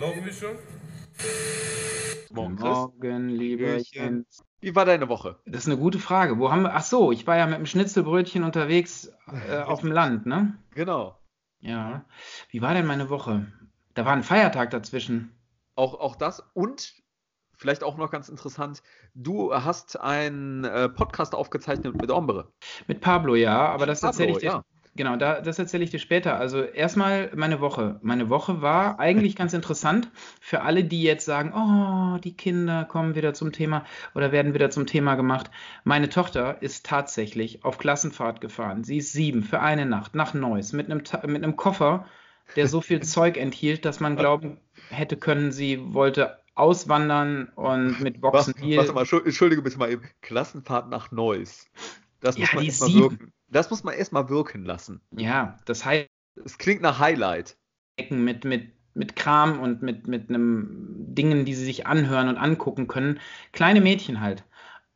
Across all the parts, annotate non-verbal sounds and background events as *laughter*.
Laufen wir schon? Morgen, Chris. Morgen, lieber. Jens. Wie war deine Woche? Das ist eine gute Frage. Wo haben wir. Ach so, ich war ja mit dem Schnitzelbrötchen unterwegs äh, *laughs* auf dem Land, ne? Genau. Ja. Wie war denn meine Woche? Da war ein Feiertag dazwischen. Auch, auch das und vielleicht auch noch ganz interessant, du hast einen äh, Podcast aufgezeichnet mit Ombre. Mit Pablo, ja, aber das Pablo, erzähle ich dir. ja. Genau, da, das erzähle ich dir später. Also erstmal meine Woche. Meine Woche war eigentlich ganz interessant für alle, die jetzt sagen, oh, die Kinder kommen wieder zum Thema oder werden wieder zum Thema gemacht. Meine Tochter ist tatsächlich auf Klassenfahrt gefahren. Sie ist sieben für eine Nacht nach Neuss mit einem, mit einem Koffer, der so viel *laughs* Zeug enthielt, dass man glauben hätte können, sie wollte auswandern und mit Boxen warte mal, Schu- entschuldige bitte mal eben. Klassenfahrt nach Neuss. Das Ja, muss man die sieben. wirken. Das muss man erstmal wirken lassen. Ja, das heißt, Es klingt nach Highlight. Ecken mit, mit, mit Kram und mit, mit einem Dingen, die sie sich anhören und angucken können. Kleine Mädchen halt.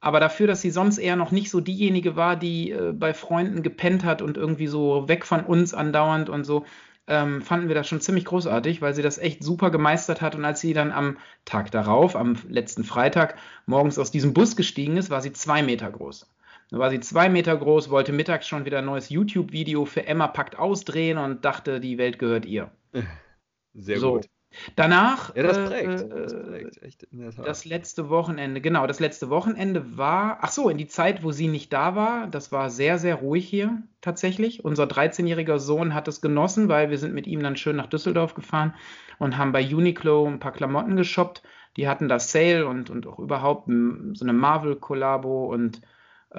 Aber dafür, dass sie sonst eher noch nicht so diejenige war, die äh, bei Freunden gepennt hat und irgendwie so weg von uns andauernd und so, ähm, fanden wir das schon ziemlich großartig, weil sie das echt super gemeistert hat. Und als sie dann am Tag darauf, am letzten Freitag, morgens aus diesem Bus gestiegen ist, war sie zwei Meter groß. Da war sie zwei Meter groß, wollte mittags schon wieder ein neues YouTube-Video für Emma packt ausdrehen und dachte, die Welt gehört ihr. *laughs* Sehr So. gut. Danach, Ja, das äh, prägt. Das äh, prägt. Echt das letzte Wochenende, genau, das letzte Wochenende war, ach so, in die Zeit, wo sie nicht da war, das war sehr, sehr ruhig hier tatsächlich. Unser 13-jähriger Sohn hat es genossen, weil wir sind mit ihm dann schön nach Düsseldorf gefahren und haben bei Uniqlo ein paar Klamotten geshoppt. Die hatten da Sale und, und auch überhaupt so eine Marvel-Kollabo und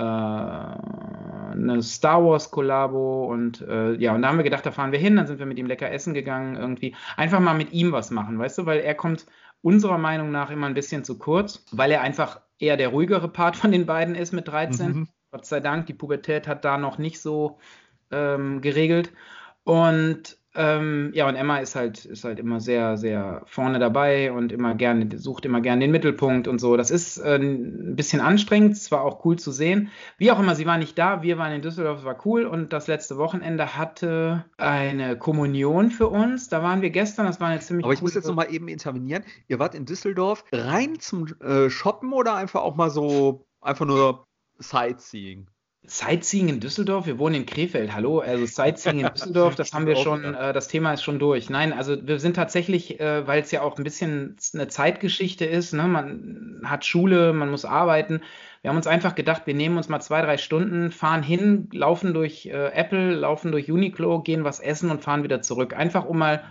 eine Star Wars-Kollabo und äh, ja, und da haben wir gedacht, da fahren wir hin, dann sind wir mit ihm lecker essen gegangen, irgendwie einfach mal mit ihm was machen, weißt du, weil er kommt unserer Meinung nach immer ein bisschen zu kurz, weil er einfach eher der ruhigere Part von den beiden ist mit 13. Mhm. Gott sei Dank, die Pubertät hat da noch nicht so ähm, geregelt. Und ähm, ja, und Emma ist halt, ist halt immer sehr, sehr vorne dabei und immer gerne, sucht immer gerne den Mittelpunkt und so. Das ist äh, ein bisschen anstrengend, es war auch cool zu sehen. Wie auch immer, sie war nicht da, wir waren in Düsseldorf, es war cool. Und das letzte Wochenende hatte eine Kommunion für uns. Da waren wir gestern, das war eine ziemlich Aber ich muss jetzt noch mal eben intervenieren. Ihr wart in Düsseldorf rein zum äh, Shoppen oder einfach auch mal so, einfach nur Sightseeing? Sightseeing in Düsseldorf, wir wohnen in Krefeld, hallo, also Sightseeing in *laughs* Düsseldorf, das haben wir schon, äh, das Thema ist schon durch. Nein, also wir sind tatsächlich, äh, weil es ja auch ein bisschen eine Zeitgeschichte ist, ne? man hat Schule, man muss arbeiten. Wir haben uns einfach gedacht, wir nehmen uns mal zwei, drei Stunden, fahren hin, laufen durch äh, Apple, laufen durch Uniqlo, gehen was essen und fahren wieder zurück. Einfach um mal,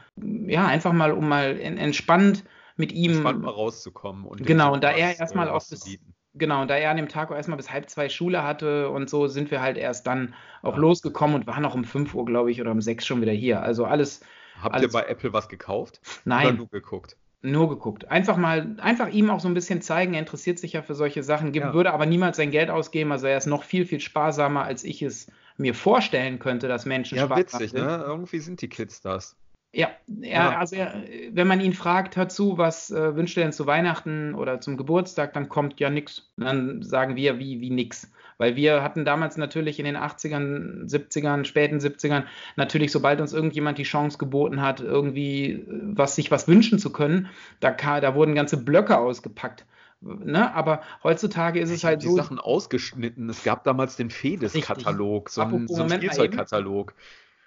ja, einfach mal, um mal en- entspannt mit ihm Spannend mal rauszukommen. Und Genau, und da er erstmal äh, bieten. Genau, und da er an dem Tag auch erstmal bis halb zwei Schule hatte und so, sind wir halt erst dann auch Ja. losgekommen und waren auch um 5 Uhr, glaube ich, oder um 6 schon wieder hier. Also alles, Habt alles- ihr bei Apple was gekauft? Oder nein, nur geguckt? nur geguckt. Einfach mal, einfach ihm auch so ein bisschen zeigen, er interessiert sich ja für solche Sachen, gibt, Ja. würde aber niemals sein Geld ausgeben. Also er ist noch viel, viel sparsamer, als ich es mir vorstellen könnte, dass Menschen Ja, sparsam witzig, sind. ne? Irgendwie sind die Kids das. Ja, er, Ja. also er, wenn man ihn fragt, hör zu, was äh, wünscht er denn zu Weihnachten oder zum Geburtstag, dann kommt ja nix. Dann sagen wir, wie, wie nix. Weil wir hatten damals natürlich in den 80ern, 70ern, späten 70ern, natürlich, sobald uns irgendjemand die Chance geboten hat, irgendwie äh, was, sich was wünschen zu können, da, da wurden ganze Blöcke ausgepackt. Ne? Aber heutzutage ist es Ich hab halt die so. Sachen ausgeschnitten. Es gab damals den Fedes-Katalog, so ein, Apropos, so. Spielzeugkatalog.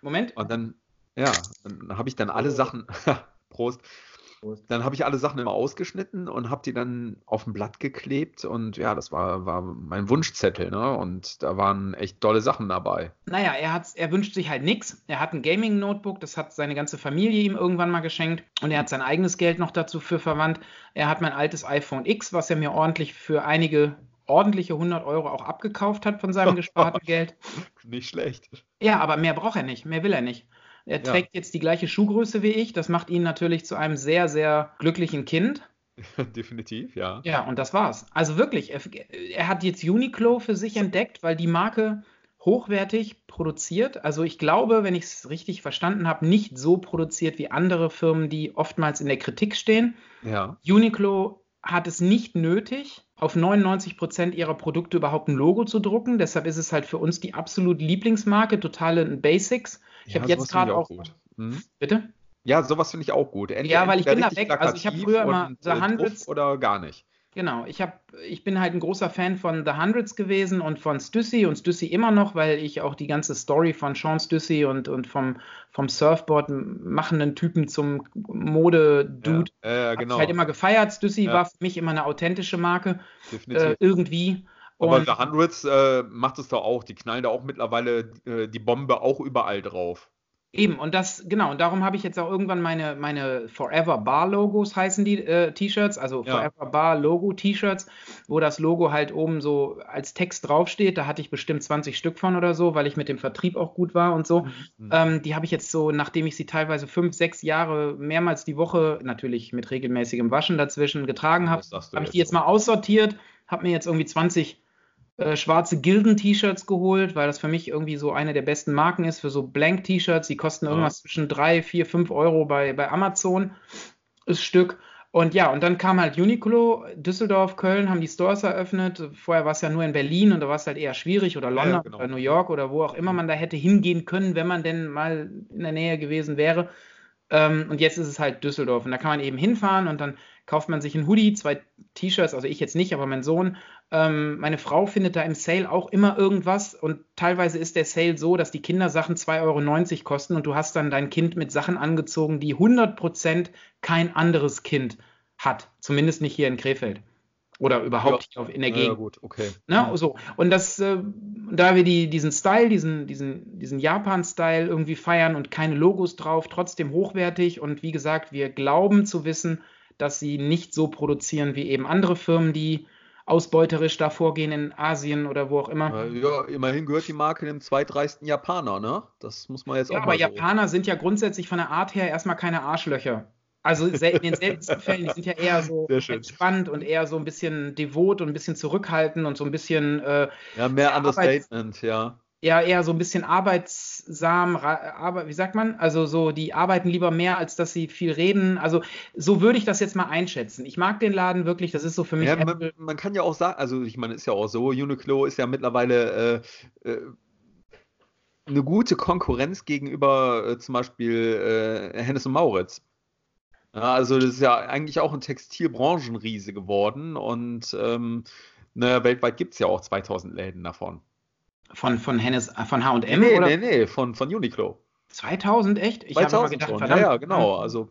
Moment. Und dann, ja, dann habe ich dann alle Sachen, *laughs* Prost, Prost. dann habe ich alle Sachen immer ausgeschnitten und habe die dann auf ein Blatt geklebt und ja, das war, war mein Wunschzettel, ne? Und da waren echt tolle Sachen dabei. Naja, er, hat's, er wünscht sich halt nichts. Er hat ein Gaming-Notebook, das hat seine ganze Familie ihm irgendwann mal geschenkt und er hat sein eigenes Geld noch dazu für verwandt. Er hat mein altes iPhone X, was er mir ordentlich für einige ordentliche 100 Euro auch abgekauft hat von seinem *laughs* gesparten Geld. Nicht schlecht. Ja, aber mehr braucht er nicht, mehr will er nicht. Er Ja. trägt jetzt die gleiche Schuhgröße wie ich. Das macht ihn natürlich zu einem sehr, sehr glücklichen Kind. *laughs* Definitiv, ja. Ja, und das war's. Also wirklich, er, er hat jetzt Uniqlo für sich entdeckt, weil die Marke hochwertig produziert. Also ich glaube, wenn ich es richtig verstanden habe, nicht so produziert wie andere Firmen, die oftmals in der Kritik stehen. Ja. Uniqlo hat es nicht nötig, auf 99 Prozent ihrer Produkte überhaupt ein Logo zu drucken. Deshalb ist es halt für uns die absolut Lieblingsmarke, totale Basics. Ich ja, habe jetzt gerade auch. gut. Hm? Bitte? Ja, sowas finde ich auch gut. Entweder, ja, weil ich bin da weg. Also ich habe früher immer The Hundreds oder gar nicht. Genau, ich, hab, ich bin halt ein großer Fan von The Hundreds gewesen und von Stussy und Stussy immer noch, weil ich auch die ganze Story von Sean Stussy und, und vom, vom Surfboard machenden Typen zum Mode-Dude ja, ja, genau. ich halt immer gefeiert. Stussy ja. war für mich immer eine authentische Marke. Definitiv. Äh, irgendwie. Aber The Hundreds äh, macht es doch auch. Die knallen da auch mittlerweile äh, die Bombe auch überall drauf. Eben, und das, genau, und darum habe ich jetzt auch irgendwann meine, meine Forever Bar Logos heißen die äh, T-Shirts, also ja. Forever Bar Logo T-Shirts, wo das Logo halt oben so als Text draufsteht. Da hatte ich bestimmt 20 Stück von oder so, weil ich mit dem Vertrieb auch gut war und so. Mhm. Ähm, die habe ich jetzt so, nachdem ich sie teilweise fünf, sechs Jahre mehrmals die Woche, natürlich mit regelmäßigem Waschen dazwischen getragen habe, habe ich die jetzt so. mal aussortiert, habe mir jetzt irgendwie 20 äh, schwarze Gilden-T-Shirts geholt, weil das für mich irgendwie so eine der besten Marken ist für so Blank-T-Shirts. Die kosten irgendwas ja. zwischen 3, 4, 5 Euro bei, bei Amazon das Stück. Und ja, und dann kam halt Uniqlo, Düsseldorf, Köln, haben die Stores eröffnet. Vorher war es ja nur in Berlin und da war es halt eher schwierig oder London ja, genau. oder New York oder wo auch immer man da hätte hingehen können, wenn man denn mal in der Nähe gewesen wäre. Ähm, und jetzt ist es halt Düsseldorf und da kann man eben hinfahren und dann kauft man sich ein Hoodie, zwei T-Shirts, also ich jetzt nicht, aber mein Sohn. Ähm, meine Frau findet da im Sale auch immer irgendwas und teilweise ist der Sale so, dass die Kindersachen 2,90 Euro kosten und du hast dann dein Kind mit Sachen angezogen, die 100% kein anderes Kind hat. Zumindest nicht hier in Krefeld. Oder überhaupt ja, hier auf, in der Gegend. Ja, gut, okay. Ne, so. Und das, äh, da wir die, diesen Style, diesen, diesen, diesen Japan-Style irgendwie feiern und keine Logos drauf, trotzdem hochwertig und wie gesagt, wir glauben zu wissen, dass sie nicht so produzieren wie eben andere Firmen, die ausbeuterisch da vorgehen in Asien oder wo auch immer. Ja, immerhin gehört die Marke dem zweitreichsten Japaner, ne? Das muss man jetzt ja, auch mal aber so. Japaner sind ja grundsätzlich von der Art her erstmal keine Arschlöcher. Also in den seltensten Fällen, die sind ja eher so entspannt und eher so ein bisschen devot und ein bisschen zurückhaltend und so ein bisschen. Äh, ja, mehr Understatement, ja ja eher so ein bisschen arbeitssam, aber wie sagt man? Also so, die arbeiten lieber mehr, als dass sie viel reden. Also so würde ich das jetzt mal einschätzen. Ich mag den Laden wirklich, das ist so für mich. Ja, man, man, kann ja auch sagen, also ich meine, ist ja auch so, Uniqlo ist ja mittlerweile äh, äh, eine gute Konkurrenz gegenüber äh, zum Beispiel äh, Hennes und Mauritz. Ja, also das ist ja eigentlich auch ein Textilbranchenriese geworden und ähm, ne, weltweit gibt es ja auch 2000 Läden davon. Von, von Hennes, äh, von H&M? Nee, oder? nee, nee, von, von Uniqlo. 2000, echt? Ich 2000 gedacht, schon. Verdammt, ja, ja, genau. Also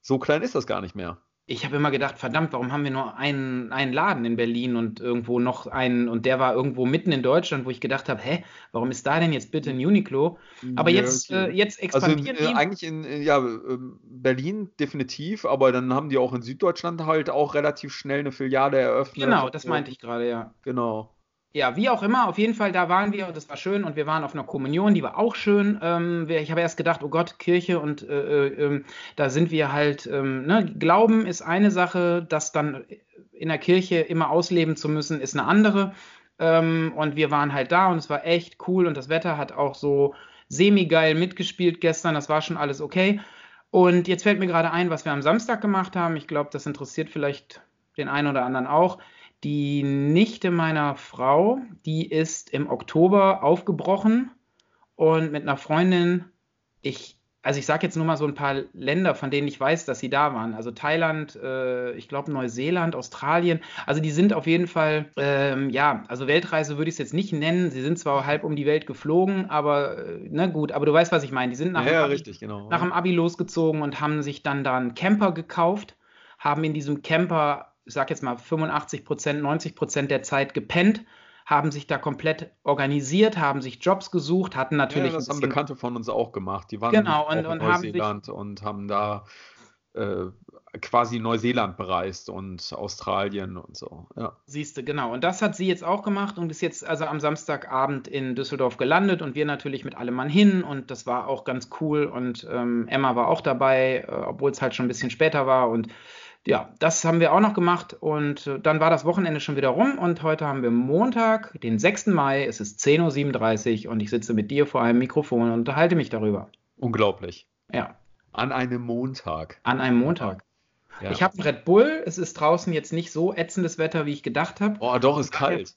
so klein ist das gar nicht mehr. Ich habe immer gedacht, verdammt, warum haben wir nur einen, einen Laden in Berlin und irgendwo noch einen, und der war irgendwo mitten in Deutschland, wo ich gedacht habe, hä, warum ist da denn jetzt bitte ein Uniqlo? Aber ja, jetzt, okay. äh, jetzt expandieren also, äh, Eigentlich in äh, ja, ähm, Berlin definitiv, aber dann haben die auch in Süddeutschland halt auch relativ schnell eine Filiale eröffnet. Genau, das meinte ich gerade, ja. Genau ja, wie auch immer, auf jeden Fall, da waren wir und das war schön und wir waren auf einer Kommunion, die war auch schön. Ähm, ich habe erst gedacht, oh Gott, Kirche und äh, äh, ähm, da sind wir halt, ähm, ne? Glauben ist eine Sache, das dann in der Kirche immer ausleben zu müssen, ist eine andere. Ähm, und wir waren halt da und es war echt cool und das Wetter hat auch so semi-geil mitgespielt gestern, das war schon alles okay. Und jetzt fällt mir gerade ein, was wir am Samstag gemacht haben. Ich glaube, das interessiert vielleicht den einen oder anderen auch. Die Nichte meiner Frau, die ist im Oktober aufgebrochen und mit einer Freundin, ich, also ich sage jetzt nur mal so ein paar Länder, von denen ich weiß, dass sie da waren. Also Thailand, äh, ich glaube Neuseeland, Australien. Also die sind auf jeden Fall, ähm, ja, also Weltreise würde ich es jetzt nicht nennen. Sie sind zwar halb um die Welt geflogen, aber äh, na gut, aber du weißt, was ich meine. Die sind nach, ja, dem, Abi, richtig, genau. nach dem Abi losgezogen und haben sich dann da einen Camper gekauft, haben in diesem Camper ich sage jetzt mal 85 Prozent, 90 Prozent der Zeit gepennt, haben sich da komplett organisiert, haben sich Jobs gesucht, hatten natürlich. Ja, das haben Bekannte von uns auch gemacht. Die waren genau, und, in und Neuseeland haben und haben da äh, quasi Neuseeland bereist und Australien und so. Ja. Siehst du, genau. Und das hat sie jetzt auch gemacht und ist jetzt also am Samstagabend in Düsseldorf gelandet und wir natürlich mit allem Mann hin und das war auch ganz cool und ähm, Emma war auch dabei, äh, obwohl es halt schon ein bisschen später war und ja, das haben wir auch noch gemacht und äh, dann war das Wochenende schon wieder rum und heute haben wir Montag, den 6. Mai, es ist 10.37 Uhr und ich sitze mit dir vor einem Mikrofon und unterhalte mich darüber. Unglaublich. Ja. An einem Montag. An einem Montag. Ja. Ich habe einen Red Bull, es ist draußen jetzt nicht so ätzendes Wetter, wie ich gedacht habe. Oh, doch, ist kalt.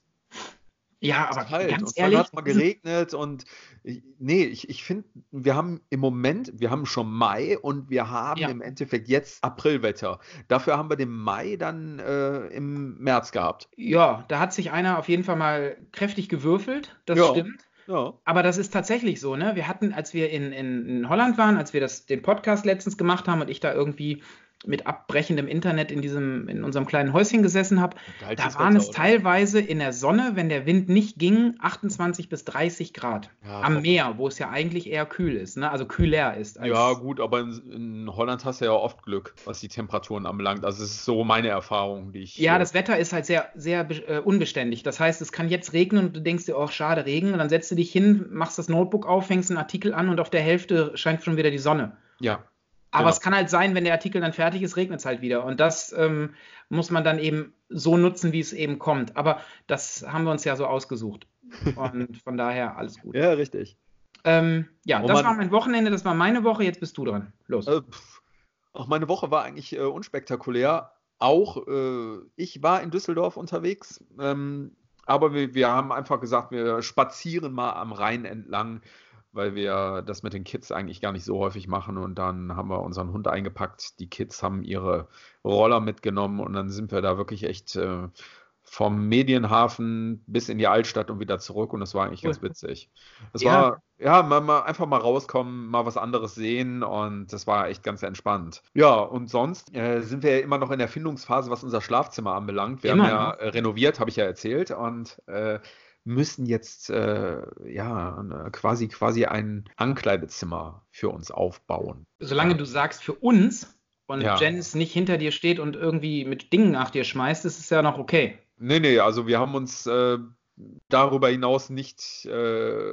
Ja, aber kalt. ganz und ehrlich, dann hat es mal geregnet und ich, nee, ich, ich finde, wir haben im Moment, wir haben schon Mai und wir haben Ja. im Endeffekt jetzt Aprilwetter. Dafür haben wir den Mai dann äh, im März gehabt. ja, da hat sich einer auf jeden Fall mal kräftig gewürfelt, das Ja. stimmt. Ja. Aber das ist tatsächlich so, ne? Wir hatten, als wir in, in, in Holland waren, als wir das, den Podcast letztens gemacht haben und ich da irgendwie mit abbrechendem Internet in diesem, in unserem kleinen Häuschen gesessen habe, da waren es oder? teilweise in der Sonne, wenn der Wind nicht ging, 28 bis 30 Grad. Ja, Am. Meer, wo es ja eigentlich eher kühl ist, ne? Also kühler ist. Ja, gut, aber in, in Holland hast du ja oft Glück, was die Temperaturen anbelangt. Also, es ist so meine Erfahrung, die ich. Ja, das Wetter ist halt sehr, sehr äh, unbeständig. Das heißt, es kann jetzt regnen und du denkst dir, oh, schade, Regen. Und dann setzt du dich hin, machst das Notebook auf, fängst einen Artikel an und auf der Hälfte scheint schon wieder die Sonne. Ja, Aber Genau. es kann halt sein, wenn der Artikel dann fertig ist, regnet es halt wieder. Und das ähm, muss man dann eben so nutzen, wie es eben kommt. Aber das haben wir uns ja so ausgesucht. *laughs* Und von daher alles gut. ja, richtig. Ähm, ja, Oh das war mein Wochenende, das war meine Woche. Jetzt bist du dran. Los. Äh, auch meine Woche war eigentlich äh, unspektakulär. Auch äh, ich war in Düsseldorf unterwegs, ähm, aber wir, wir haben einfach gesagt, wir spazieren mal am Rhein entlang, weil wir das mit den Kids eigentlich gar nicht so häufig machen. Und dann haben wir unseren Hund eingepackt. Die Kids haben ihre Roller mitgenommen und dann sind wir da wirklich echt äh, vom Medienhafen bis in die Altstadt und wieder zurück. Und das war eigentlich ganz witzig. Das Ja. war ja, mal, mal einfach mal rauskommen, mal was anderes sehen und das war echt ganz entspannt. Ja, und sonst äh, sind wir ja immer noch in der Findungsphase, was unser Schlafzimmer anbelangt. Wir Immer haben ja äh, renoviert, habe ich ja erzählt, und äh, müssen jetzt äh, ja eine- quasi quasi ein Ankleidezimmer für uns aufbauen. Solange du sagst, für uns und Ja. Janice nicht hinter dir steht und irgendwie mit Dingen nach dir schmeißt, ist es ja noch okay. Nee, nee, also wir haben uns äh, darüber hinaus nicht äh,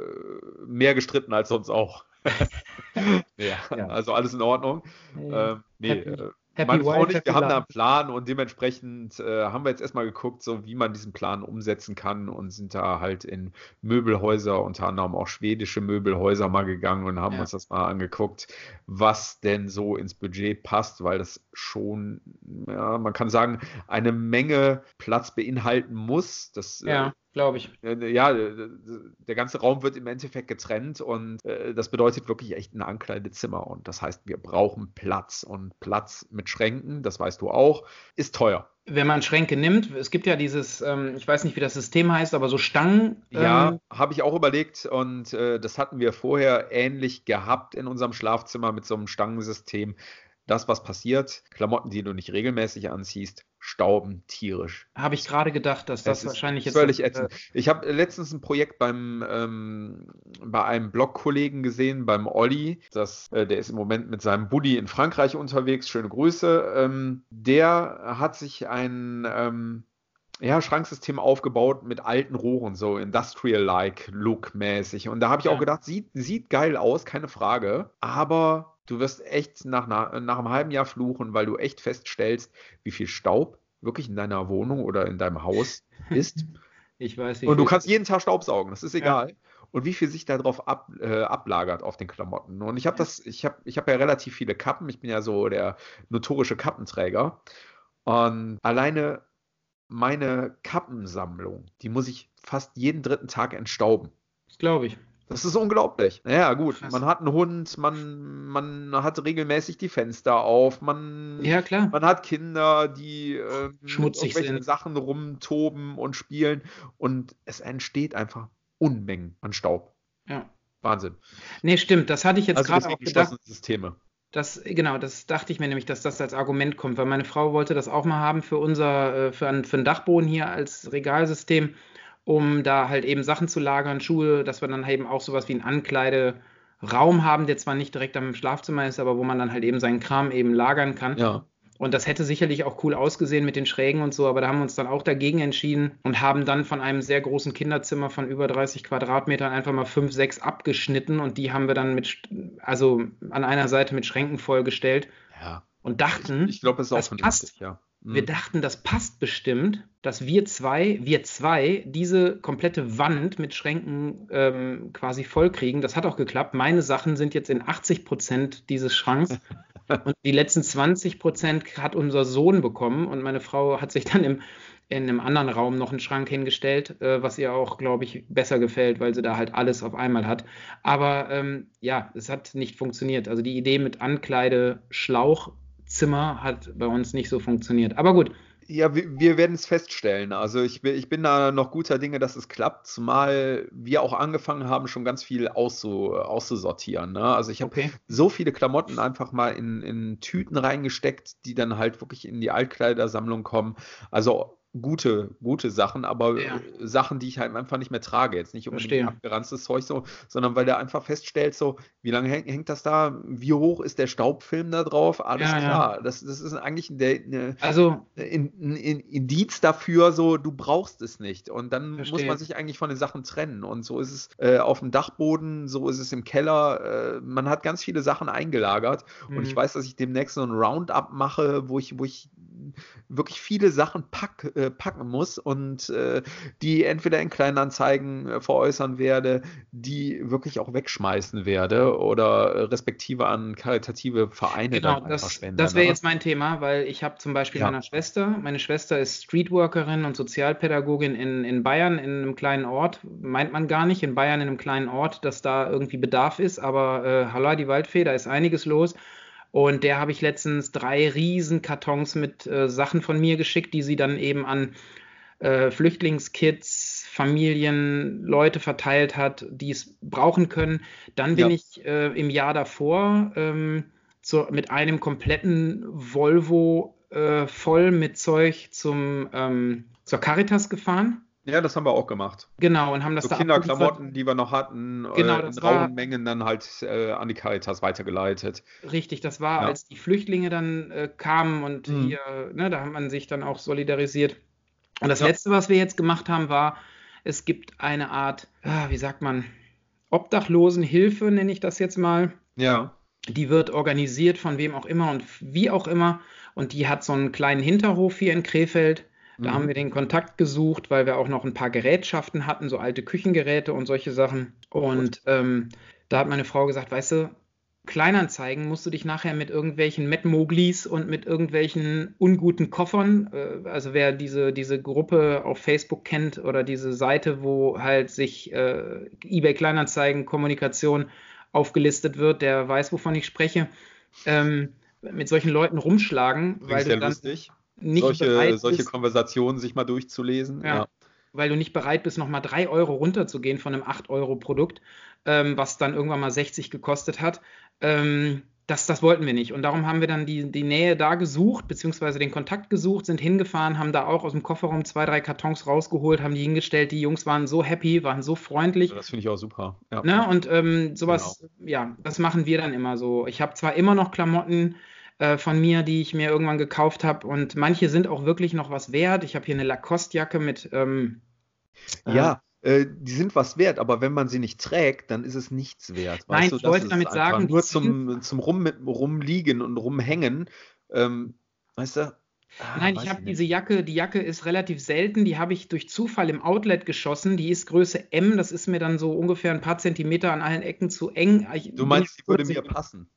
mehr gestritten als sonst auch. *laughs* *laughs* ja, Ja. also alles in Ordnung. Ähm, nee, Happy- äh, happy meine Frau und ich, wir haben da einen. Plan und dementsprechend äh, haben wir jetzt erstmal geguckt, so wie man diesen Plan umsetzen kann und sind da halt in Möbelhäuser, unter anderem auch schwedische Möbelhäuser mal gegangen und haben Ja. uns das mal angeguckt, was denn so ins Budget passt, weil das schon, ja, man kann sagen, eine Menge Platz beinhalten muss. Das äh, Ja, glaube ich. äh, Ja, der ganze Raum wird im Endeffekt getrennt und äh, das bedeutet wirklich echt ein Ankleidezimmer. Und das heißt, wir brauchen Platz. Und Platz mit Schränken, das weißt du auch, ist teuer. Wenn man Schränke nimmt, es gibt ja dieses, ähm, ich weiß nicht, wie das System heißt, aber so Stangen. Ja, ähm, habe ich auch überlegt und äh, das hatten wir vorher ähnlich gehabt in unserem Schlafzimmer mit so einem Stangensystem. Das, was passiert, Klamotten, die du nicht regelmäßig anziehst, stauben tierisch. habe ich gerade gedacht, dass das Es ist wahrscheinlich jetzt. völlig äh, ätzend. Ich habe letztens ein Projekt beim ähm, bei einem Blogkollegen gesehen, beim Olli. Das, äh, der ist im Moment mit seinem Buddy in Frankreich unterwegs. Schöne Grüße. Ähm, der hat sich ein ähm, ja, Schranksystem aufgebaut mit alten Rohren, so Industrial-like Look mäßig. Und da habe ich Ja. auch gedacht, sieht, sieht geil aus, keine Frage. Aber du wirst echt nach, na- nach einem halben Jahr fluchen, weil du echt feststellst, wie viel Staub wirklich in deiner Wohnung oder in deinem Haus ist. *laughs* Ich weiß nicht. Und du kannst jeden Tag Staubsaugen, das ist egal. Und wie viel sich darauf ab, äh, ablagert auf den Klamotten. Und ich habe das, ich habe ich hab ja relativ viele Kappen. Ich bin ja so der notorische Kappenträger. Und alleine meine Kappensammlung, die muss ich fast jeden dritten Tag entstauben. Das glaube ich. Das ist unglaublich. Naja, gut, Krass. man hat einen Hund, man, man hat regelmäßig die Fenster auf, man, Ja, man hat Kinder, die ähm, Schmutzig sind. Sachen rumtoben und spielen und es entsteht einfach Unmengen an Staub. Ja. Wahnsinn. Nee, stimmt. Das hatte ich jetzt also gerade auch gedacht. Systeme. Das, genau, das dachte ich mir nämlich, dass das als Argument kommt, weil meine Frau wollte das auch mal haben für unser, äh, für einen, für einen Dachboden hier als Regalsystem, um da halt eben Sachen zu lagern, Schuhe, dass wir dann eben auch sowas wie einen Ankleideraum haben, der zwar nicht direkt am Schlafzimmer ist, aber wo man dann halt eben seinen Kram eben lagern kann. Ja. Und das hätte sicherlich auch cool ausgesehen mit den Schrägen und so, aber da haben wir uns dann auch dagegen entschieden und haben dann von einem sehr großen Kinderzimmer von über 30 Quadratmetern einfach mal fünf, sechs abgeschnitten und die haben wir dann mit, also an einer Seite mit Schränken vollgestellt ja. und dachten, Ich glaube, es ist auch Das passt. ja. Wir Mhm. dachten, das passt bestimmt, dass wir zwei, wir zwei, diese komplette Wand mit Schränken ähm, quasi vollkriegen. Das hat auch geklappt. Meine Sachen sind jetzt in 80 Prozent dieses Schranks. *laughs* Und die letzten 20 Prozent hat unser Sohn bekommen und meine Frau hat sich dann im, in einem anderen Raum noch einen Schrank hingestellt, äh, was ihr auch, glaube ich, besser gefällt, weil sie da halt alles auf einmal hat. Aber ähm, ja, es hat nicht funktioniert. Also die Idee mit Ankleide, Schlauchzimmer hat bei uns nicht so funktioniert. Aber gut, ja, wir, wir werden es feststellen. Also ich, ich bin da noch guter Dinge, dass es klappt, zumal wir auch angefangen haben, schon ganz viel auszu, auszusortieren. Ne? Also ich habe okay. so viele Klamotten einfach mal in, in Tüten reingesteckt, die dann halt wirklich in die Altkleidersammlung kommen. Also gute, gute Sachen, aber ja. Sachen, die ich halt einfach nicht mehr trage. Jetzt nicht unbedingt Verstehe. abgeranztes Zeug so, sondern weil der einfach feststellt, so, wie lange hängt, hängt, das da? Wie hoch ist der Staubfilm da drauf? Alles ja, klar. Ja. Das, das ist eigentlich der, eine, also, ein, ein, Indiz dafür, so, du brauchst es nicht. Und dann Verstehe. muss man sich eigentlich von den Sachen trennen. Und so ist es äh, auf dem Dachboden, so ist es im Keller. Äh, man hat ganz viele Sachen eingelagert. Mhm. Und ich mhm. weiß, dass ich demnächst so ein Roundup mache, wo ich, wo ich wirklich viele Sachen pack, äh, packen muss und äh, die entweder in Kleinanzeigen äh, veräußern werde, die wirklich auch wegschmeißen werde oder respektive an karitative Vereine genau, dann das, spenden. Das wäre jetzt mein Thema, weil ich habe zum Beispiel ja. meine Schwester, meine Schwester ist Streetworkerin und Sozialpädagogin in, in Bayern, in einem kleinen Ort, meint man gar nicht, in Bayern in einem kleinen Ort, dass da irgendwie Bedarf ist, aber äh, Halla, die Waldfee, da ist einiges los. Und der habe ich letztens drei riesen Kartons mit äh, Sachen von mir geschickt, die sie dann eben an äh, Flüchtlingskids, Familien, Leute verteilt hat, die es brauchen können. Dann bin ja. ich äh, im Jahr davor ähm, zu, mit einem kompletten Volvo äh, voll mit Zeug zum, ähm, zur Caritas gefahren. Ja, das haben wir auch gemacht. Genau, und haben das so da Kinderklamotten, die wir noch hatten, genau, äh, in rauen Mengen dann halt äh, an die Caritas weitergeleitet. Richtig, das war, ja. als die Flüchtlinge dann äh, kamen und mhm. hier, ne, da hat man sich dann auch solidarisiert. Und das ja. Letzte, was wir jetzt gemacht haben, war, es gibt eine Art, ah, wie sagt man, Obdachlosenhilfe, nenne ich das jetzt mal. Ja. Die wird organisiert von wem auch immer und wie auch immer. Und die hat so einen kleinen Hinterhof hier in Krefeld da mhm. haben wir den Kontakt gesucht, weil wir auch noch ein paar Gerätschaften hatten, so alte Küchengeräte und solche Sachen. Und ähm, da hat meine Frau gesagt, weißt du, Kleinanzeigen musst du dich nachher mit irgendwelchen Met-Moglis und mit irgendwelchen unguten Koffern, äh, also wer diese, diese Gruppe auf Facebook kennt oder diese Seite, wo halt sich äh, eBay Kleinanzeigen Kommunikation aufgelistet wird, der weiß, wovon ich spreche, ähm, mit solchen Leuten rumschlagen, weil du dann, lustig nicht solche, bereit solche bist, Konversationen sich mal durchzulesen. Ja, ja. Weil du nicht bereit bist, nochmal 3 Euro runterzugehen von einem 8-Euro-Produkt, ähm, was dann irgendwann mal 60 gekostet hat. Ähm, das, das wollten wir nicht. Und darum haben wir dann die, die Nähe da gesucht, beziehungsweise den Kontakt gesucht, sind hingefahren, haben da auch aus dem Kofferraum zwei, drei Kartons rausgeholt, haben die hingestellt. Die Jungs waren so happy, waren so freundlich. Das finde ich auch super. Ja. Ne? Und ähm, sowas, genau. ja, das machen wir dann immer so. Ich habe zwar immer noch Klamotten, äh, von mir, die ich mir irgendwann gekauft habe. Und manche sind auch wirklich noch was wert. Ich habe hier eine Lacoste-Jacke mit. Ähm, äh, ja, äh, die sind was wert, aber wenn man sie nicht trägt, dann ist es nichts wert. Nein, du, ich wollte damit sagen, nur zum, zum Rum, Rumliegen und Rumhängen. Ähm, weißt du, Ah, Nein, ich habe diese Jacke, die Jacke ist relativ selten, die habe ich durch Zufall im Outlet geschossen. Die ist Größe M, das ist mir dann so ungefähr ein paar Zentimeter an allen Ecken zu eng. Ich, du meinst, die würde mir passen?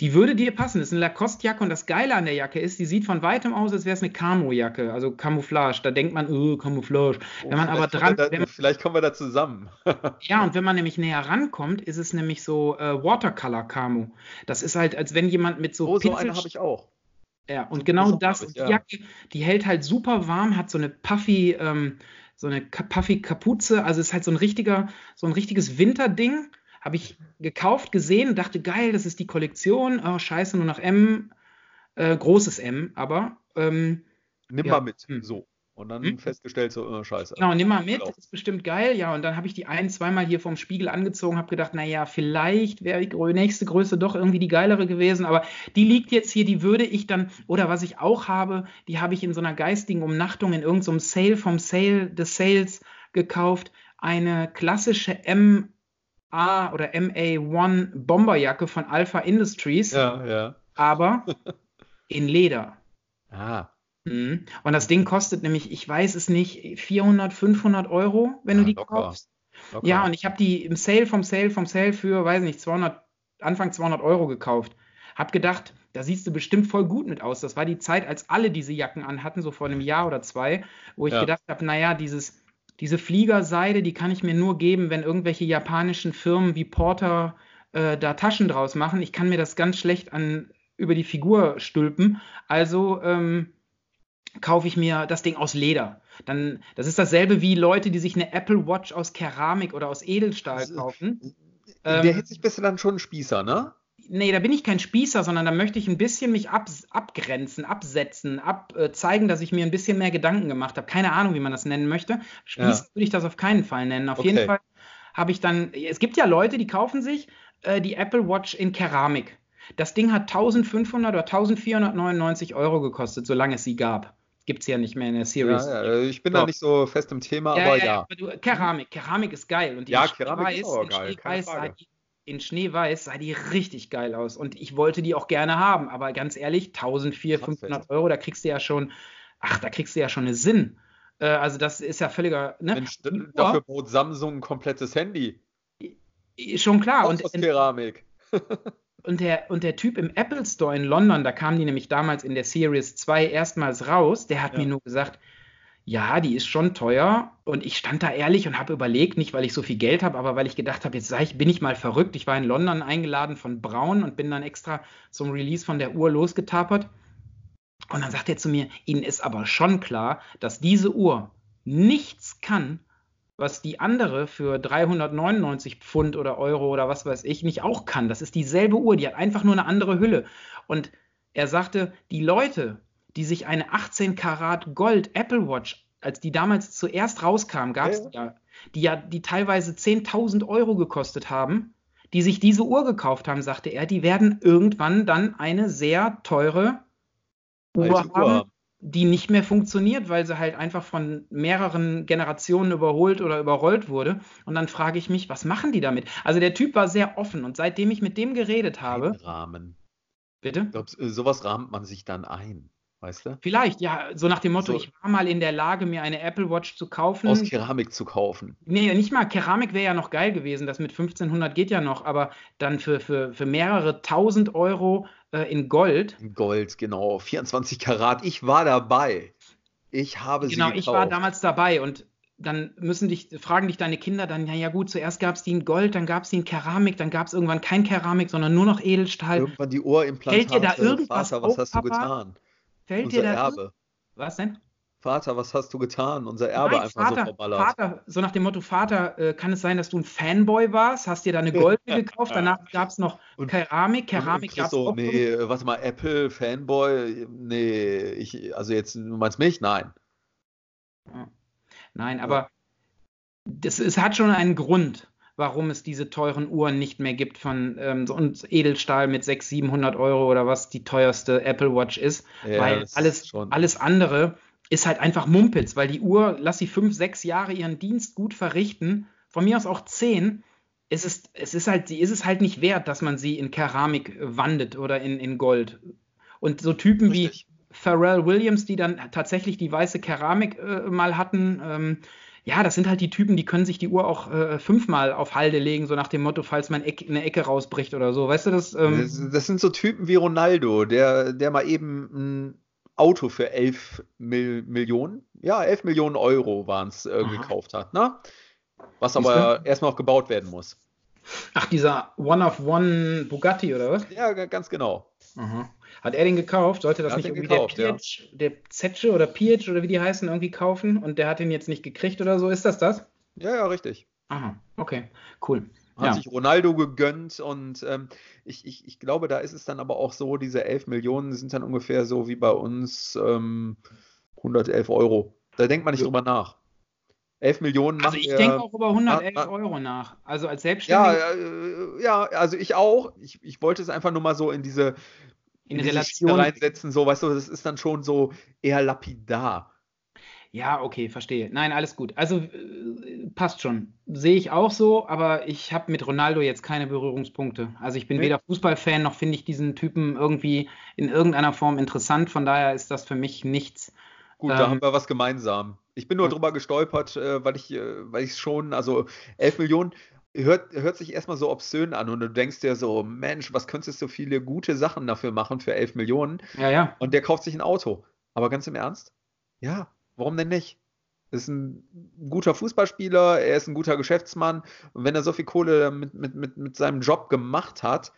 Die würde dir passen. Das ist eine Lacoste-Jacke und das Geile an der Jacke ist, die sieht von weitem aus, als wäre es eine Camo-Jacke, also Camouflage. Da denkt man, oh, Camouflage. Oh, wenn man aber dran. Da, man, vielleicht kommen wir da zusammen. *laughs* ja, und wenn man nämlich näher rankommt, ist es nämlich so äh, Watercolor-Camo. Das ist halt, als wenn jemand mit so. Oh, so eine habe ich auch. Ja, und genau das, ich, die ja. Jacke, die hält halt super warm, hat so eine puffy, ähm, so eine puffy Kapuze, also ist halt so ein richtiger, so ein richtiges Winterding habe ich gekauft, gesehen, dachte, geil, das ist die Kollektion. Oh, scheiße, nur nach M. Äh, großes M, aber. Ähm, nimm ja. mal mit. Hm. So. Und dann hm? festgestellt, so, oh, scheiße. Genau, nimm mal mit, ist bestimmt geil. Ja, und dann habe ich die ein, zweimal hier vom Spiegel angezogen, habe gedacht, naja, vielleicht wäre die nächste Größe doch irgendwie die geilere gewesen, aber die liegt jetzt hier, die würde ich dann, oder was ich auch habe, die habe ich in so einer geistigen Umnachtung in irgendeinem so Sale vom Sale des Sales gekauft. Eine klassische M A oder MA1 Bomberjacke von Alpha Industries. Ja, ja. Aber *laughs* in Leder. Ah. Mhm. Und das Ding kostet nämlich, ich weiß es nicht, 400, 500 Euro, wenn ja, du die locker. kaufst. Locker. Ja, und ich habe die im Sale vom Sale vom Sale für, weiß nicht, 200, Anfang 200 Euro gekauft. Hab gedacht, da siehst du bestimmt voll gut mit aus. Das war die Zeit, als alle diese Jacken anhatten, so vor einem Jahr oder zwei, wo ich ja. gedacht habe, naja, dieses, diese Fliegerseide, die kann ich mir nur geben, wenn irgendwelche japanischen Firmen wie Porter äh, da Taschen draus machen. Ich kann mir das ganz schlecht an, über die Figur stülpen. Also ähm, kaufe ich mir das Ding aus Leder. Dann, das ist dasselbe wie Leute, die sich eine Apple Watch aus Keramik oder aus Edelstahl kaufen. Der ähm, sich bist du dann schon ein Spießer, ne? Nee, da bin ich kein Spießer, sondern da möchte ich ein bisschen mich ab, abgrenzen, absetzen, ab, äh, zeigen, dass ich mir ein bisschen mehr Gedanken gemacht habe. Keine Ahnung, wie man das nennen möchte. Spießer ja. würde ich das auf keinen Fall nennen. Auf okay. jeden Fall habe ich dann, es gibt ja Leute, die kaufen sich äh, die Apple Watch in Keramik. Das Ding hat 1500 oder 1499 Euro gekostet, solange es sie gab gibt es ja nicht mehr in der Series. Ja, ja, ich bin so. da nicht so fest im Thema, ja, aber ja. Aber du, Keramik, Keramik ist geil. Und ja, Keramik ist auch geil. Schneeweiß sah die, in Schneeweiß sah die richtig geil aus. Und ich wollte die auch gerne haben. Aber ganz ehrlich, 1400, 500 Euro, da kriegst du ja schon, ach, da kriegst du ja schon eine Sinn. Äh, also das ist ja völliger. Ne? Mensch, dafür baut Samsung ein komplettes Handy. Schon klar. Auch und aus Keramik. *laughs* Und der, und der Typ im Apple Store in London, da kam die nämlich damals in der Series 2 erstmals raus, der hat ja. mir nur gesagt, ja, die ist schon teuer. Und ich stand da ehrlich und habe überlegt, nicht weil ich so viel Geld habe, aber weil ich gedacht habe, jetzt ich, bin ich mal verrückt. Ich war in London eingeladen von Braun und bin dann extra zum Release von der Uhr losgetapert. Und dann sagt er zu mir, Ihnen ist aber schon klar, dass diese Uhr nichts kann, was die andere für 399 Pfund oder Euro oder was weiß ich nicht auch kann. Das ist dieselbe Uhr, die hat einfach nur eine andere Hülle. Und er sagte, die Leute, die sich eine 18 Karat Gold Apple Watch, als die damals zuerst rauskam, gab es ja. die ja, die teilweise 10.000 Euro gekostet haben, die sich diese Uhr gekauft haben, sagte er, die werden irgendwann dann eine sehr teure Uhr haben, die nicht mehr funktioniert, weil sie halt einfach von mehreren Generationen überholt oder überrollt wurde. Und dann frage ich mich, was machen die damit? Also der Typ war sehr offen und seitdem ich mit dem geredet habe. Rahmen. Bitte? Ich glaube, sowas rahmt man sich dann ein. Weißt du? Vielleicht, ja, so nach dem Motto, so, ich war mal in der Lage, mir eine Apple Watch zu kaufen. Aus Keramik zu kaufen. Nee, nicht mal. Keramik wäre ja noch geil gewesen. Das mit 1500 geht ja noch, aber dann für, für, für mehrere tausend Euro äh, in Gold. In Gold, genau. 24 Karat. Ich war dabei. Ich habe genau, sie Genau, ich war damals dabei und dann müssen dich, fragen dich deine Kinder dann, ja, ja gut, zuerst gab es die in Gold, dann gab es die in Keramik, dann gab es irgendwann kein Keramik, sondern nur noch Edelstahl. Irgendwann die Ohrimplantate. Fällt dir da irgendwas Vater, was auf, hast du getan? Fällt Unser dir da Erbe. Was denn? Vater, was hast du getan? Unser Erbe Nein, einfach Vater, so verballert. Vater, so nach dem Motto, Vater, äh, kann es sein, dass du ein Fanboy warst? Hast dir da eine goldene *laughs* gekauft? Danach gab es noch und, Keramik. Keramik gab es so, Nee, noch. warte mal, Apple, Fanboy? Nee, ich, also jetzt, du meinst mich? Nein. Nein, aber das, es hat schon einen Grund, warum es diese teuren Uhren nicht mehr gibt von ähm, und Edelstahl mit 600, 700 Euro oder was die teuerste Apple Watch ist. Ja, weil alles, alles andere ist halt einfach Mumpitz, weil die Uhr, lass sie fünf, sechs Jahre ihren Dienst gut verrichten, von mir aus auch zehn, es ist, es ist halt, sie ist es halt nicht wert, dass man sie in Keramik wandet oder in, in Gold. Und so Typen Richtig. wie Pharrell Williams, die dann tatsächlich die weiße Keramik äh, mal hatten, ähm, ja, das sind halt die Typen, die können sich die Uhr auch äh, fünfmal auf Halde legen, so nach dem Motto, falls man Eck, eine Ecke rausbricht oder so. Weißt du das, ähm das? das? sind so Typen wie Ronaldo, der, der mal eben ein Auto für 11 Mil Millionen, ja, 11 Millionen Euro waren es äh, gekauft hat, ne? Was aber erstmal auch gebaut werden muss. Ach, dieser One-of-One Bugatti oder was? Ja, ganz genau. Aha. Hat er den gekauft? Sollte das nicht irgendwie gekauft, der Pietsch, ja. der Zetsche oder Pietsch oder wie die heißen, irgendwie kaufen und der hat den jetzt nicht gekriegt oder so? Ist das das? Ja, ja, richtig. Aha, okay, cool. Hat ja. sich Ronaldo gegönnt und ähm, ich, ich, ich glaube, da ist es dann aber auch so, diese 11 Millionen sind dann ungefähr so wie bei uns ähm, 111 Euro. Da denkt man nicht ja. drüber nach. 11 Millionen Also ich denke auch über 111 ah, Euro nach. Also als Selbstständiger. Ja, äh, ja, also ich auch. Ich, ich wollte es einfach nur mal so in diese, in, in Relation reinsetzen, so, weißt du, das ist dann schon so eher lapidar. Ja, okay, verstehe. Nein, alles gut. Also äh, passt schon. Sehe ich auch so, aber ich habe mit Ronaldo jetzt keine Berührungspunkte. Also ich bin nee. weder Fußballfan noch finde ich diesen Typen irgendwie in irgendeiner Form interessant. Von daher ist das für mich nichts. Gut, ähm, da haben wir was gemeinsam. Ich bin nur ja. drüber gestolpert, äh, weil ich, äh, weil ich schon, also 11 Millionen, hört, hört sich erstmal so obszön an und du denkst dir so, Mensch, was könntest du so viele gute Sachen dafür machen für 11 Millionen? Ja, ja. Und der kauft sich ein Auto. Aber ganz im Ernst? Ja, warum denn nicht? Ist ein guter Fußballspieler, er ist ein guter Geschäftsmann und wenn er so viel Kohle mit, mit, mit, mit seinem Job gemacht hat,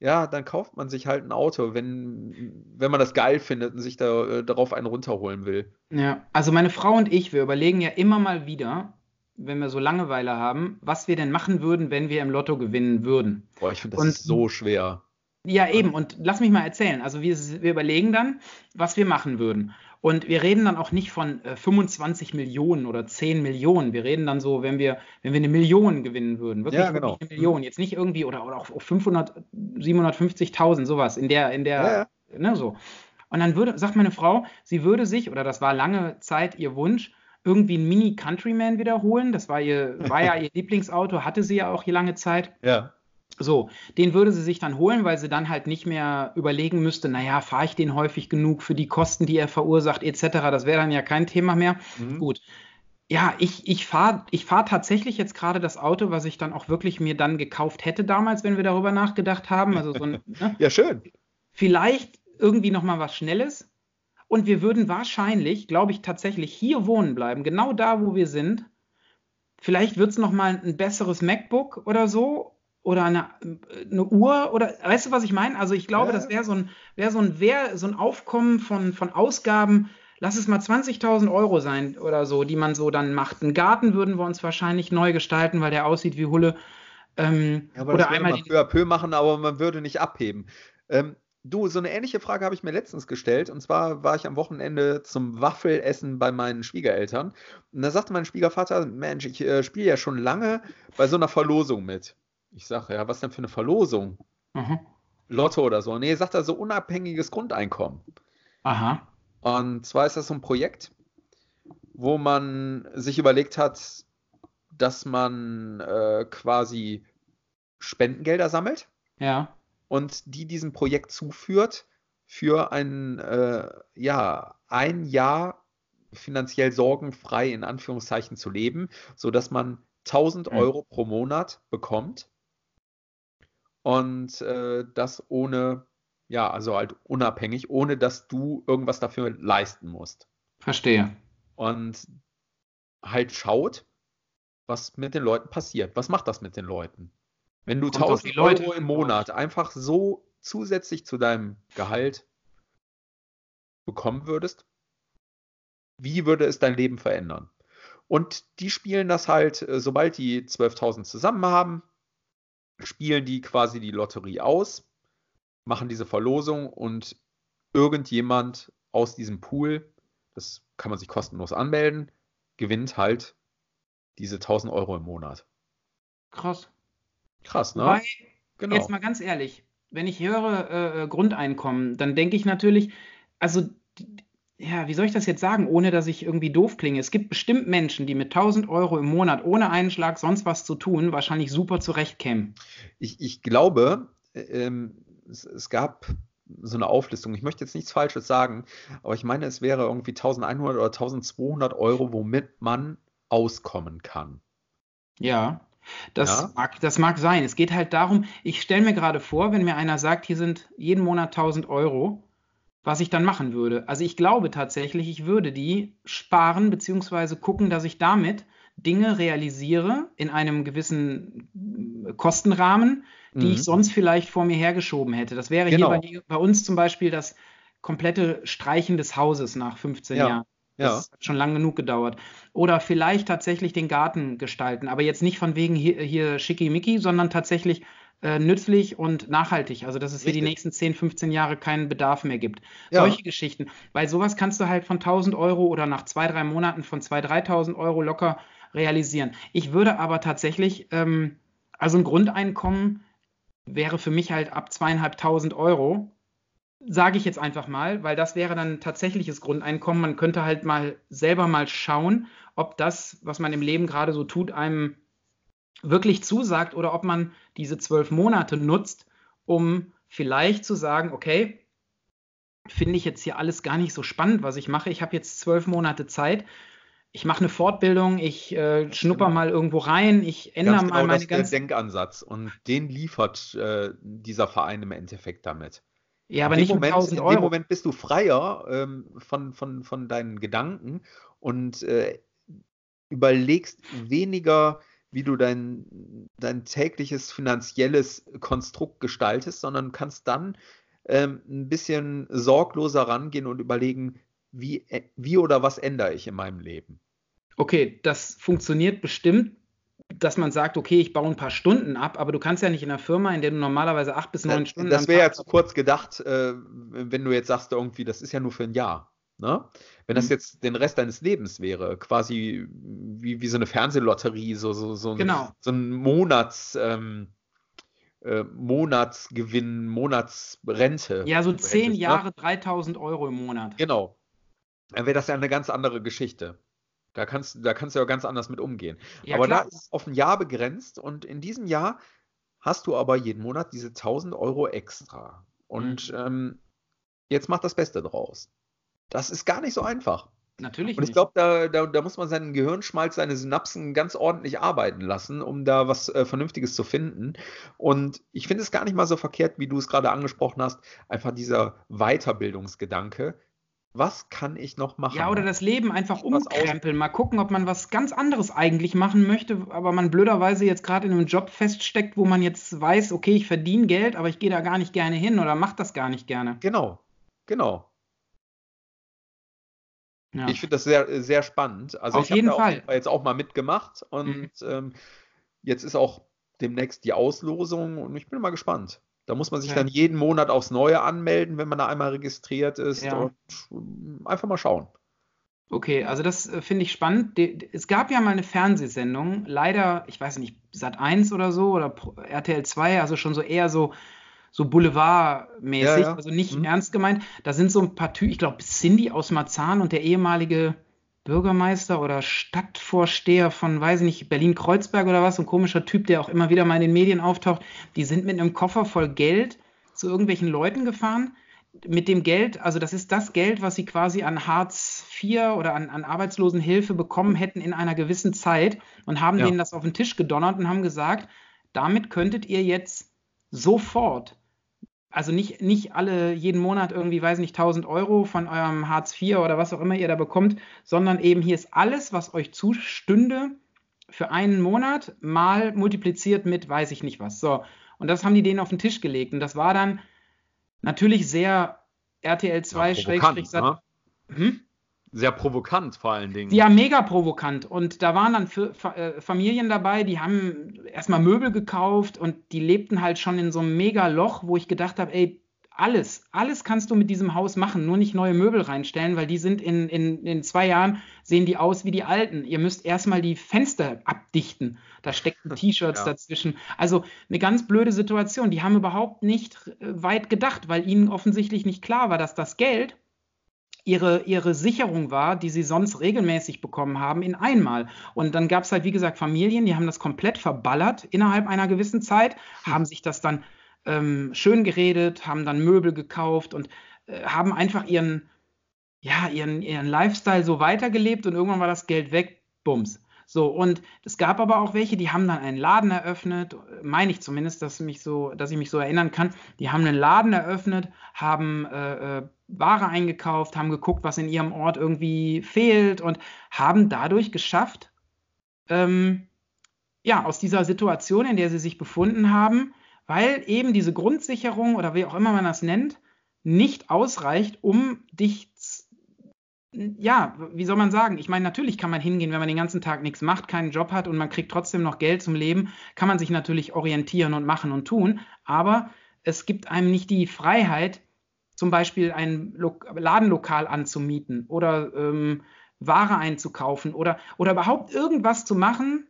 ja, dann kauft man sich halt ein Auto, wenn, wenn man das geil findet und sich da, äh, darauf einen runterholen will. Ja, also meine Frau und ich, wir überlegen ja immer mal wieder, wenn wir so Langeweile haben, was wir denn machen würden, wenn wir im Lotto gewinnen würden. Boah, ich finde das und, so schwer. Ja, eben. Und lass mich mal erzählen. Also wir, wir überlegen dann, was wir machen würden. Und wir reden dann auch nicht von äh, 25 Millionen oder 10 Millionen. Wir reden dann so, wenn wir, wenn wir eine Million gewinnen würden. Wirklich, ja, genau. eine Million. Jetzt nicht irgendwie oder, oder auch 500, 750.000, sowas in der, in der, ja. ne, so. Und dann würde, sagt meine Frau, sie würde sich, oder das war lange Zeit ihr Wunsch, irgendwie ein Mini Countryman wiederholen. Das war, ihr, war ja *laughs* ihr Lieblingsauto, hatte sie ja auch hier lange Zeit. Ja. So, den würde sie sich dann holen, weil sie dann halt nicht mehr überlegen müsste, naja, fahre ich den häufig genug für die Kosten, die er verursacht, etc. Das wäre dann ja kein Thema mehr. Mhm. Gut. Ja, ich, ich fahre ich fahr tatsächlich jetzt gerade das Auto, was ich dann auch wirklich mir dann gekauft hätte damals, wenn wir darüber nachgedacht haben. Also so ein, *laughs* ne? ja, schön. Vielleicht irgendwie nochmal was Schnelles. Und wir würden wahrscheinlich, glaube ich, tatsächlich hier wohnen bleiben, genau da, wo wir sind. Vielleicht wird es nochmal ein besseres MacBook oder so oder eine, eine Uhr oder weißt du, was ich meine? Also ich glaube, ja. das wäre so ein, so, ein, wär so ein Aufkommen von, von Ausgaben, lass es mal 20.000 Euro sein oder so, die man so dann macht. Einen Garten würden wir uns wahrscheinlich neu gestalten, weil der aussieht wie Hulle. Ähm, ja, aber oder einmal man peu à peu machen, aber man würde nicht abheben. Ähm, du, so eine ähnliche Frage habe ich mir letztens gestellt. Und zwar war ich am Wochenende zum Waffelessen bei meinen Schwiegereltern. Und da sagte mein Schwiegervater: Mensch, ich äh, spiele ja schon lange bei so einer Verlosung mit. Ich sage, ja, was denn für eine Verlosung? Mhm. Lotto oder so. Nee, sagt er so unabhängiges Grundeinkommen. Aha. Und zwar ist das so ein Projekt, wo man sich überlegt hat, dass man äh, quasi Spendengelder sammelt. Ja. Und die diesem Projekt zuführt für ein, äh, ja, ein Jahr finanziell sorgenfrei in Anführungszeichen zu leben, sodass man 1000 mhm. Euro pro Monat bekommt und äh, das ohne, ja, also halt unabhängig, ohne dass du irgendwas dafür leisten musst. Verstehe. Und halt schaut, was mit den Leuten passiert. Was macht das mit den Leuten? Wenn du 1000 Euro im Monat einfach so zusätzlich zu deinem Gehalt bekommen würdest, wie würde es dein Leben verändern? Und die spielen das halt, äh, sobald die 12.000 zusammen haben, spielen die quasi die Lotterie aus, machen diese Verlosung und irgendjemand aus diesem Pool, das kann man sich kostenlos anmelden, gewinnt halt diese 1000 Euro im Monat. Krass. Krass, ne? Wobei, genau. Jetzt mal ganz ehrlich, wenn ich höre äh, äh Grundeinkommen, dann denke ich natürlich, also ja, wie soll ich das jetzt sagen, ohne dass ich irgendwie doof klinge? Es gibt bestimmt Menschen, die mit 1000 Euro im Monat ohne einen Schlag sonst was zu tun, wahrscheinlich super zurechtkämen. Ich, ich glaube, ähm, es, es, gab so eine Auflistung. Ich möchte jetzt nichts Falsches sagen, aber ich meine, es wäre irgendwie 1100 oder 1200 Euro, womit man auskommen kann. Ja. Das, ja. Mag, das mag sein. Es geht halt darum, ich stelle mir gerade vor, wenn mir einer sagt, hier sind jeden Monat 1000 Euro, was ich dann machen würde. Also ich glaube tatsächlich, ich würde die sparen beziehungsweise gucken, dass ich damit Dinge realisiere in einem gewissen Kostenrahmen, die mhm. ich sonst vielleicht vor mir hergeschoben hätte. Das wäre genau. hier bei, bei, uns zum Beispiel das komplette Streichen des Hauses nach 15 ja. Jahren. Das ja. hat schon lang genug gedauert. Oder vielleicht tatsächlich den Garten gestalten, aber jetzt nicht von wegen hier, hier schickimicki, sondern tatsächlich äh, nützlich und nachhaltig. Also, dass es Richtig. für die nächsten 10, 15 Jahre keinen Bedarf mehr gibt. Ja. Solche Geschichten. Weil sowas kannst du halt von 1000 Euro oder nach zwei, drei Monaten von 2.000, 3.000 Euro locker realisieren. Ich würde aber tatsächlich, ähm, also ein Grundeinkommen wäre für mich halt ab zweieinhalbtausend Euro. Sage ich jetzt einfach mal, weil das wäre dann tatsächliches Grundeinkommen. Man könnte halt mal selber mal schauen, ob das, was man im Leben gerade so tut, einem wirklich zusagt oder ob man diese zwölf Monate nutzt, um vielleicht zu sagen, okay, finde ich jetzt hier alles gar nicht so spannend, was ich mache. Ich habe jetzt zwölf Monate Zeit. ich mache eine Fortbildung, ich äh, schnupper genau. mal irgendwo rein, ich ändere Ganz mal genau meine ganze Denkansatz und den liefert äh, dieser Verein im Endeffekt damit. Ja, aber nicht Moment, um 1000 Euro. In dem Moment bist du freier ähm, von, von, von deinen Gedanken und äh, überlegst weniger, wie du dein, dein tägliches finanzielles Konstrukt gestaltest, sondern kannst dann ähm, ein bisschen sorgloser rangehen und überlegen, wie, äh, wie oder was ändere ich in meinem Leben. Okay, das funktioniert bestimmt, dass man sagt, okay, ich baue ein paar Stunden ab, aber du kannst ja nicht in einer Firma, in der du normalerweise acht bis neun Stunden. Das wäre ja zu kurz gedacht, äh, wenn du jetzt sagst, irgendwie, das ist ja nur für ein Jahr. Ne? Wenn das mhm. jetzt den Rest deines Lebens wäre, quasi wie, wie so eine Fernsehlotterie, so, so, so, genau. so ein Monats, ähm, äh, Monatsgewinn, Monatsrente. Ja, so zehn ne? Jahre, ne? 3000 Euro im Monat. Genau. Dann wäre das ja eine ganz andere Geschichte. Da kannst, da kannst du ja ganz anders mit umgehen. Ja, aber klar. da ist es auf ein Jahr begrenzt und in diesem Jahr hast du aber jeden Monat diese 1000 Euro extra. Und mhm. ähm, jetzt mach das Beste draus. Das ist gar nicht so einfach. Natürlich. Und ich glaube, da, da, da, muss man seinen Gehirnschmalz, seine Synapsen ganz ordentlich arbeiten lassen, um da was äh, Vernünftiges zu finden. Und ich finde es gar nicht mal so verkehrt, wie du es gerade angesprochen hast, einfach dieser Weiterbildungsgedanke. Was kann ich noch machen? Ja, oder das Leben einfach umkrempeln. Mal gucken, ob man was ganz anderes eigentlich machen möchte, aber man blöderweise jetzt gerade in einem Job feststeckt, wo man jetzt weiß, okay, ich verdiene Geld, aber ich gehe da gar nicht gerne hin oder mache das gar nicht gerne. Genau, genau. Ja. Ich finde das sehr, sehr spannend. Also Auf ich jeden Fall. Auch jetzt auch mal mitgemacht und mhm. ähm, jetzt ist auch demnächst die Auslosung und ich bin mal gespannt. Da muss man sich ja. dann jeden Monat aufs Neue anmelden, wenn man da einmal registriert ist ja. und ähm, einfach mal schauen. Okay, also das äh, finde ich spannend. Es gab ja mal eine Fernsehsendung, leider, ich weiß nicht, Sat 1 oder so oder RTL 2, also schon so eher so so Boulevardmäßig, ja. also nicht mhm. ernst gemeint. Da sind so ein paar Typen, ich glaube Cindy aus Marzahn und der ehemalige Bürgermeister oder Stadtvorsteher von, weiß ich nicht, Berlin-Kreuzberg oder was, so ein komischer Typ, der auch immer wieder mal in den Medien auftaucht. Die sind mit einem Koffer voll Geld zu irgendwelchen Leuten gefahren. Mit dem Geld, also das ist das Geld, was sie quasi an Hartz IV oder an, an Arbeitslosenhilfe bekommen hätten in einer gewissen Zeit und haben ja. denen das auf den Tisch gedonnert und haben gesagt, damit könntet ihr jetzt sofort also nicht, nicht alle jeden Monat irgendwie, weiß nicht, 1000 Euro von eurem Hartz IV oder was auch immer ihr da bekommt, sondern eben hier ist alles, was euch zustünde für einen Monat mal multipliziert mit weiß ich nicht was. So. Und das haben die denen auf den Tisch gelegt. Und das war dann natürlich sehr RTL 2 ja, Schrägstrich ne? hm? Sehr provokant vor allen Dingen. Ja, mega provokant. Und da waren dann für, äh, Familien dabei, die haben erstmal Möbel gekauft und die lebten halt schon in so einem mega Loch, wo ich gedacht habe, ey, alles, alles kannst du mit diesem Haus machen, nur nicht neue Möbel reinstellen, weil die sind in, in, in zwei Jahren, sehen die aus wie die alten. Ihr müsst erstmal die Fenster abdichten. Da stecken *laughs* T-Shirts ja. dazwischen. Also eine ganz blöde Situation. Die haben überhaupt nicht äh, weit gedacht, weil ihnen offensichtlich nicht klar war, dass das Geld, ihre, ihre Sicherung war, die sie sonst regelmäßig bekommen haben, in einmal. Und dann gab es halt, wie gesagt, Familien, die haben das komplett verballert innerhalb einer gewissen Zeit, haben sich das dann ähm, schön geredet, haben dann Möbel gekauft und äh, haben einfach ihren, ja, ihren, ihren Lifestyle so weitergelebt und irgendwann war das Geld weg, bums. So, und es gab aber auch welche, die haben dann einen Laden eröffnet, meine ich zumindest, dass, mich so, dass ich mich so erinnern kann. Die haben einen Laden eröffnet, haben äh, äh Ware eingekauft, haben geguckt, was in ihrem Ort irgendwie fehlt und haben dadurch geschafft, ähm, ja, aus dieser Situation, in der sie sich befunden haben, weil eben diese Grundsicherung oder wie auch immer man das nennt, nicht ausreicht, um dich, ja, wie soll man sagen? Ich meine, natürlich kann man hingehen, wenn man den ganzen Tag nichts macht, keinen Job hat und man kriegt trotzdem noch Geld zum Leben, kann man sich natürlich orientieren und machen und tun, aber es gibt einem nicht die Freiheit, zum Beispiel ein Lo Ladenlokal anzumieten oder ähm, Ware einzukaufen oder, oder überhaupt irgendwas zu machen,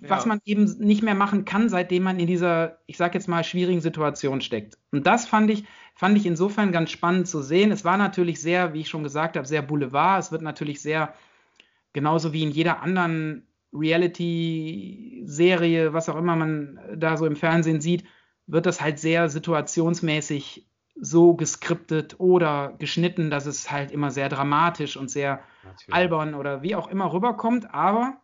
was ja. man eben nicht mehr machen kann, seitdem man in dieser, ich sag jetzt mal, schwierigen Situation steckt. Und das fand ich, fand ich insofern ganz spannend zu sehen. Es war natürlich sehr, wie ich schon gesagt habe, sehr Boulevard. Es wird natürlich sehr, genauso wie in jeder anderen Reality-Serie, was auch immer man da so im Fernsehen sieht, wird das halt sehr situationsmäßig so geskriptet oder geschnitten, dass es halt immer sehr dramatisch und sehr Natürlich. albern oder wie auch immer rüberkommt, aber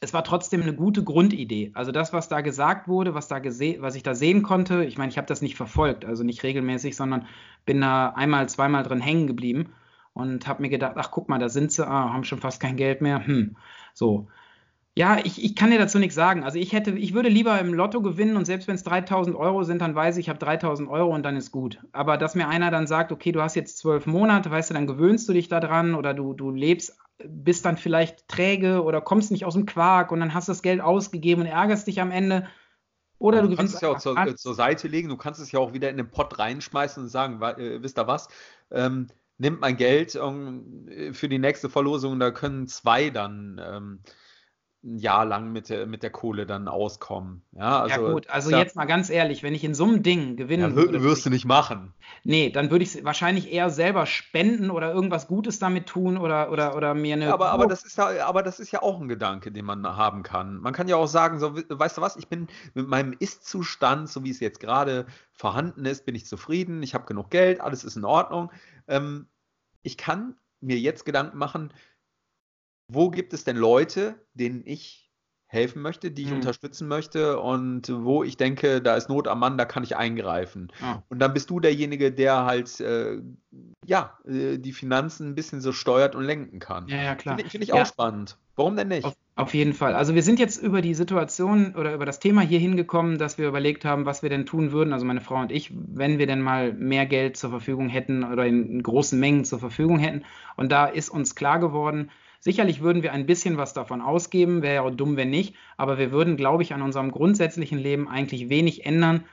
es war trotzdem eine gute Grundidee. Also das, was da gesagt wurde, was, da was ich da sehen konnte, ich meine, ich habe das nicht verfolgt, also nicht regelmäßig, sondern bin da einmal, zweimal drin hängen geblieben und habe mir gedacht, ach guck mal, da sind sie, ah, haben schon fast kein Geld mehr. Hm, so. Ja, ich, ich kann dir dazu nichts sagen. Also ich hätte, ich würde lieber im Lotto gewinnen und selbst wenn es 3000 Euro sind, dann weiß ich, ich habe 3000 Euro und dann ist gut. Aber dass mir einer dann sagt, okay, du hast jetzt zwölf Monate, weißt du, dann gewöhnst du dich daran oder du, du lebst, bist dann vielleicht träge oder kommst nicht aus dem Quark und dann hast du das Geld ausgegeben und ärgerst dich am Ende. Oder du, du kannst es ja auch zur, äh, zur, Seite legen, du kannst es ja auch wieder in den Pott reinschmeißen und sagen, äh, wisst ihr was? Ähm, nimmt mein Geld um, für die nächste Verlosung, da können zwei dann ähm, ein Jahr lang mit der, mit der Kohle dann auskommen. Ja, also, ja gut, also jetzt mal ganz ehrlich, wenn ich in so einem Ding gewinnen ja, würde. Wirst du nicht machen. Nee, dann würde ich es wahrscheinlich eher selber spenden oder irgendwas Gutes damit tun oder, oder, oder mir eine. Aber, aber, das ist ja, aber das ist ja auch ein Gedanke, den man haben kann. Man kann ja auch sagen, so, weißt du was, ich bin mit meinem Ist-Zustand, so wie es jetzt gerade vorhanden ist, bin ich zufrieden, ich habe genug Geld, alles ist in Ordnung. Ähm, ich kann mir jetzt Gedanken machen, wo gibt es denn Leute, denen ich helfen möchte, die ich mhm. unterstützen möchte und wo ich denke, da ist Not am Mann, da kann ich eingreifen. Ah. Und dann bist du derjenige, der halt äh, ja äh, die Finanzen ein bisschen so steuert und lenken kann. Ja, ja, klar. Finde find ich ja. auch spannend. Warum denn nicht? Auf, auf, jeden Fall. Also wir sind jetzt über die Situation oder über das Thema hier hingekommen, dass wir überlegt haben, was wir denn tun würden, also meine Frau und ich, wenn wir denn mal mehr Geld zur Verfügung hätten oder in großen Mengen zur Verfügung hätten. Und da ist uns klar geworden, Sicherlich würden wir ein bisschen was davon ausgeben, wäre ja auch dumm, wenn nicht, aber wir würden, glaube ich, an unserem grundsätzlichen Leben eigentlich wenig ändern.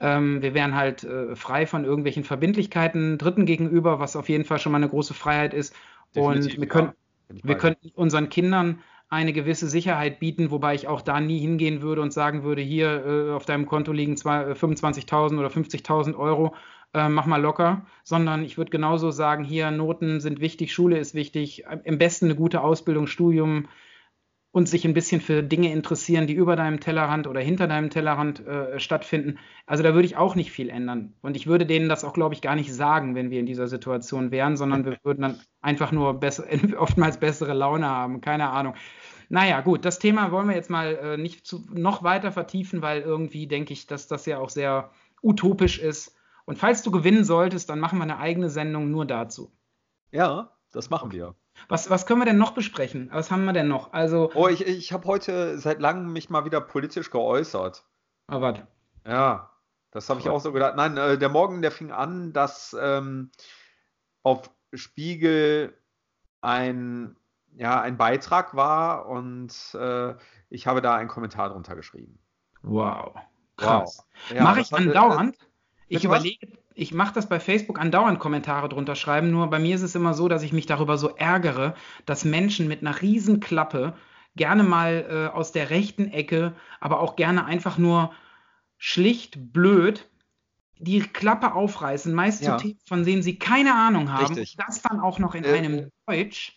Ähm, wir wären halt äh, frei von irgendwelchen Verbindlichkeiten Dritten gegenüber, was auf jeden Fall schon mal eine große Freiheit ist. Definitiv, und wir, können, ja. wir könnten unseren Kindern eine gewisse Sicherheit bieten, wobei ich auch da nie hingehen würde und sagen würde, hier äh, auf deinem Konto liegen 25.000 äh, oder 50.000 Euro äh, mach mal locker, sondern ich würde genauso sagen, hier Noten sind wichtig, Schule ist wichtig, im besten eine gute Ausbildung, Studium und sich ein bisschen für Dinge interessieren, die über deinem Tellerrand oder hinter deinem Tellerrand äh, stattfinden. Also da würde ich auch nicht viel ändern. Und ich würde denen das auch, glaube ich, gar nicht sagen, wenn wir in dieser Situation wären, sondern wir würden dann einfach nur besser, *laughs* oftmals bessere Laune haben. Keine Ahnung. Naja, gut, das Thema wollen wir jetzt mal äh, nicht zu, noch weiter vertiefen, weil irgendwie denke ich, dass das ja auch sehr utopisch ist. Und falls du gewinnen solltest, dann machen wir eine eigene Sendung nur dazu. Ja, das machen wir. Was, was können wir denn noch besprechen? Was haben wir denn noch? Also, oh, ich, ich habe heute seit langem mich mal wieder politisch geäußert. Ah, was? Ja, das habe ich auch so gedacht. Nein, äh, der Morgen, der fing an, dass ähm, auf Spiegel ein, ja, ein Beitrag war und äh, ich habe da einen Kommentar drunter geschrieben. Wow. Krass. Wow. Ja, Mache ich andauernd? Ich überlege, ich mache das bei Facebook andauernd Kommentare drunter schreiben, nur bei mir ist es immer so, dass ich mich darüber so ärgere, dass Menschen mit einer riesen Klappe gerne mal äh, aus der rechten Ecke, aber auch gerne einfach nur schlicht blöd die Klappe aufreißen, meist ja. zu Themen, von denen sie keine Ahnung haben. Richtig. Das dann auch noch in äh, einem Deutsch,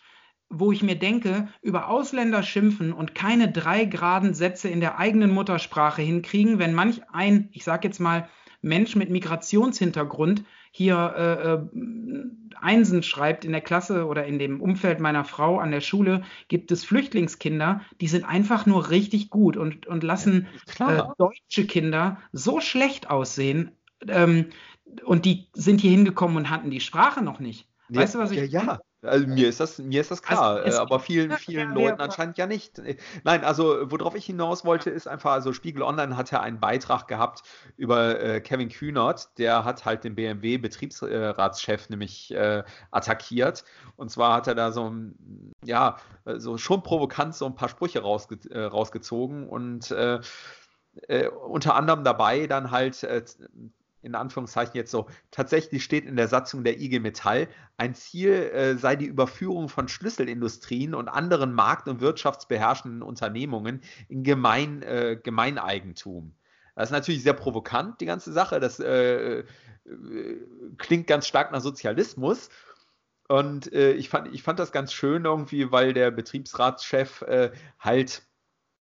wo ich mir denke, über Ausländer schimpfen und keine drei geraden Sätze in der eigenen Muttersprache hinkriegen, wenn manch ein, ich sag jetzt mal, Mensch mit Migrationshintergrund hier äh, äh, Einsen schreibt in der Klasse oder in dem Umfeld meiner Frau an der Schule, gibt es Flüchtlingskinder, die sind einfach nur richtig gut und, und lassen äh, deutsche Kinder so schlecht aussehen. Ähm, und die sind hier hingekommen und hatten die Sprache noch nicht. Weißt ja, du, was ich ja, ja. Also mir ist das, mir ist das klar, also aber vielen, vielen Leuten anscheinend ja nicht. Nein, also worauf ich hinaus wollte, ist einfach, also Spiegel Online hat ja einen Beitrag gehabt über äh, Kevin Kühnert, der hat halt den BMW-Betriebsratschef nämlich äh, attackiert. Und zwar hat er da so, ja, so schon provokant so ein paar Sprüche rausge äh, rausgezogen und äh, äh, unter anderem dabei dann halt äh, in Anführungszeichen jetzt so, tatsächlich steht in der Satzung der IG Metall, ein Ziel äh, sei die Überführung von Schlüsselindustrien und anderen markt- und wirtschaftsbeherrschenden Unternehmungen in Gemein, äh, Gemeineigentum. Das ist natürlich sehr provokant, die ganze Sache. Das äh, äh klingt ganz stark nach Sozialismus. Und äh, ich, fand, ich fand das ganz schön irgendwie, weil der Betriebsratschef äh, halt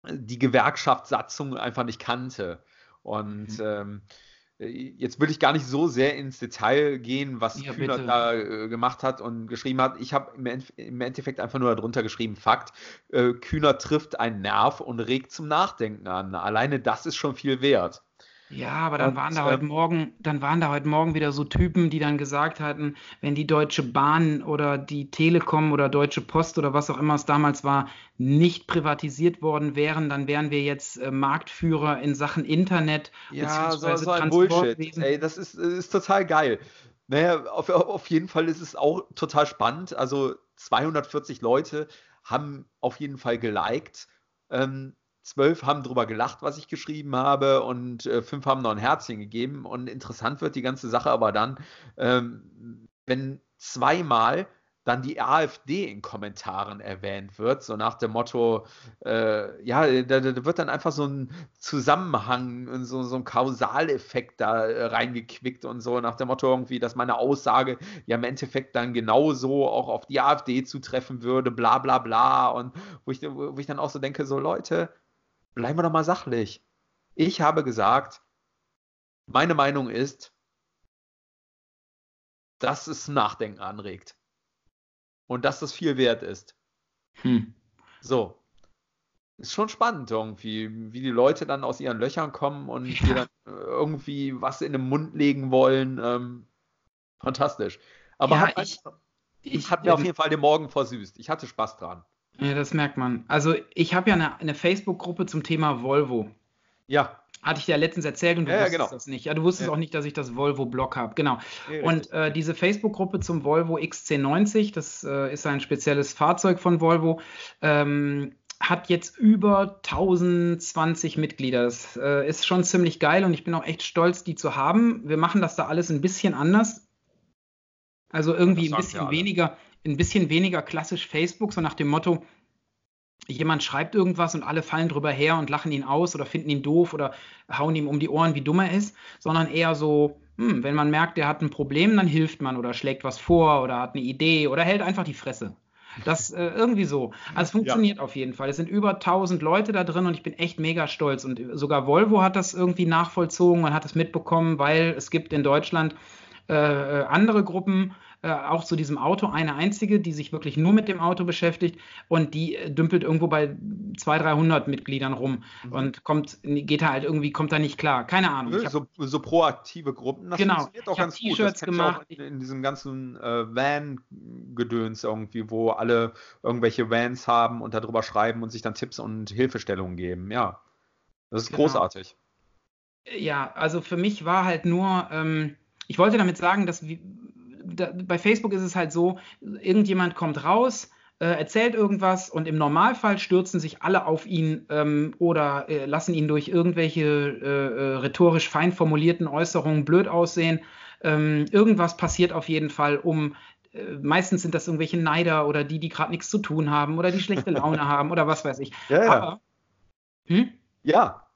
die Gewerkschaftssatzung einfach nicht kannte. Und mhm. ähm, äh, jetzt will ich gar nicht so sehr ins Detail gehen, was ja, Kühner da äh, gemacht hat und geschrieben hat. Ich habe im, im, Endeffekt einfach nur darunter geschrieben, Fakt, äh, Kühner trifft einen Nerv und regt zum Nachdenken an. Alleine das ist schon viel wert. Ja, aber dann und, waren da heute ähm, Morgen, dann waren da heute Morgen wieder so Typen, die dann gesagt hatten, wenn die Deutsche Bahn oder die Telekom oder Deutsche Post oder was auch immer es damals war, nicht privatisiert worden wären, dann wären wir jetzt äh, Marktführer in Sachen Internet. Ja, so, so ein Bullshit. Ey, das ist, ist total geil. Naja, auf, auf jeden Fall ist es auch total spannend. Also 240 Leute haben auf jeden Fall geliked. Ähm, zwölf haben drüber gelacht, was ich geschrieben habe, und äh, fünf haben noch ein Herzchen gegeben. Und interessant wird die ganze Sache aber dann, ähm, wenn zweimal dann die AfD in Kommentaren erwähnt wird, so nach dem Motto, äh, ja, da, da, wird dann einfach so ein Zusammenhang, so, so ein Kausaleffekt da äh, reingequickt und so, nach dem Motto irgendwie, dass meine Aussage ja im Endeffekt dann genauso auch auf die AfD zutreffen würde, bla bla bla. Und wo ich, wo ich dann auch so denke, so Leute, bleiben wir doch mal sachlich. Ich habe gesagt, meine Meinung ist, dass es Nachdenken anregt. Und dass das viel wert ist. Hm. So. Ist schon spannend irgendwie, wie die Leute dann aus ihren Löchern kommen und ja. dann irgendwie was in den Mund legen wollen. Ähm, fantastisch. Aber ja, hat, ich, ich, hat mir auf jeden Fall den Morgen versüßt. Ich hatte Spaß dran. Ja, das merkt man. Also ich habe ja eine, eine Facebook-Gruppe zum Thema Volvo. Ja. Hatte ich dir ja letztens erzählt und du ja, wusstest genau. das nicht. Ja, du wusstest ja. auch nicht, dass ich das Volvo-Blog habe. Genau. Und äh, diese Facebook-Gruppe zum Volvo XC90, das äh, ist ein spezielles Fahrzeug von Volvo, ähm, hat jetzt über 1020 Mitglieder. Das äh, ist schon ziemlich geil und ich bin auch echt stolz, die zu haben. Wir machen das da alles ein bisschen anders. Also irgendwie ein bisschen weniger, ein bisschen weniger klassisch Facebook, so nach dem Motto, jemand schreibt irgendwas und alle fallen drüber her und lachen ihn aus oder finden ihn doof oder hauen ihm um die Ohren, wie dumm er ist, sondern eher so, hm, wenn man merkt, der hat ein Problem, dann hilft man oder schlägt was vor oder hat eine Idee oder hält einfach die Fresse. Das äh, irgendwie so. Also es funktioniert ja. auf jeden Fall. Es sind über 1000 Leute da drin und ich bin echt mega stolz. Und sogar Volvo hat das irgendwie nachvollzogen und hat es mitbekommen, weil es gibt in Deutschland äh, äh andere Gruppen, äh, auch zu diesem Auto eine einzige, die sich wirklich nur mit dem Auto beschäftigt und die äh, dümpelt irgendwo bei 200, 300 Mitgliedern rum mhm. und kommt, geht da halt irgendwie, kommt da nicht klar. Keine Ahnung. Nö, so, so, proaktive Gruppen, das genau. funktioniert auch ganz gut. Das gemacht. in, in, diesem ganzen äh, Van-Gedöns irgendwie, wo alle irgendwelche Vans haben und darüber schreiben und sich dann Tipps und Hilfestellungen geben. Ja, das ist genau. großartig. Ja, also für mich war halt nur, ähm, ich wollte damit sagen, dass da, bei Facebook ist es halt so, irgendjemand kommt raus, äh, erzählt irgendwas und im Normalfall stürzen sich alle auf ihn ähm, oder äh, lassen ihn durch irgendwelche äh, äh rhetorisch fein formulierten Äußerungen blöd aussehen. Ähm, irgendwas passiert auf jeden Fall, um äh, meistens sind das irgendwelche Neider oder die, die gerade nichts zu tun haben oder die schlechte Laune *laughs* haben oder was weiß ich. Ja, ja. Aber, hm? ja,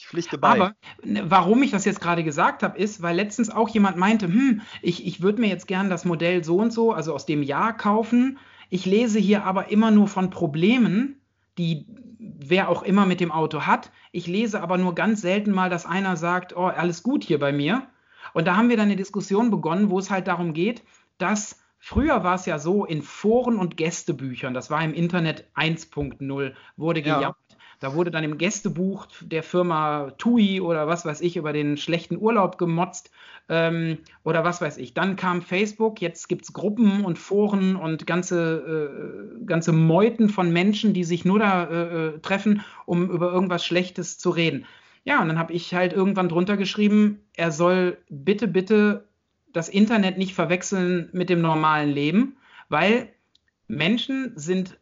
ich pflichte bei. Aber warum ich das jetzt gerade gesagt habe, ist, weil letztens auch jemand meinte, hm, ich, ich würde mir jetzt gern das Modell so und so, also aus dem Jahr kaufen. Ich lese hier aber immer nur von Problemen, die wer auch immer mit dem Auto hat. Ich lese aber nur ganz selten mal, dass einer sagt, oh, alles gut hier bei mir. Und da haben wir dann eine Diskussion begonnen, wo es halt darum geht, dass Früher war es ja so, in Foren und Gästebüchern, das war im Internet 1.0, wurde gejammert, da wurde dann im Gästebuch der Firma TUI oder was weiß ich über den schlechten Urlaub gemotzt ähm, oder was weiß ich. Dann kam Facebook, jetzt gibt es Gruppen und Foren und ganze, äh, ganze Meuten von Menschen, die sich nur da äh, äh treffen, um über irgendwas Schlechtes zu reden. Ja, und dann habe ich halt irgendwann drunter geschrieben, er soll bitte, bitte das Internet nicht verwechseln mit dem normalen Leben, weil Menschen sind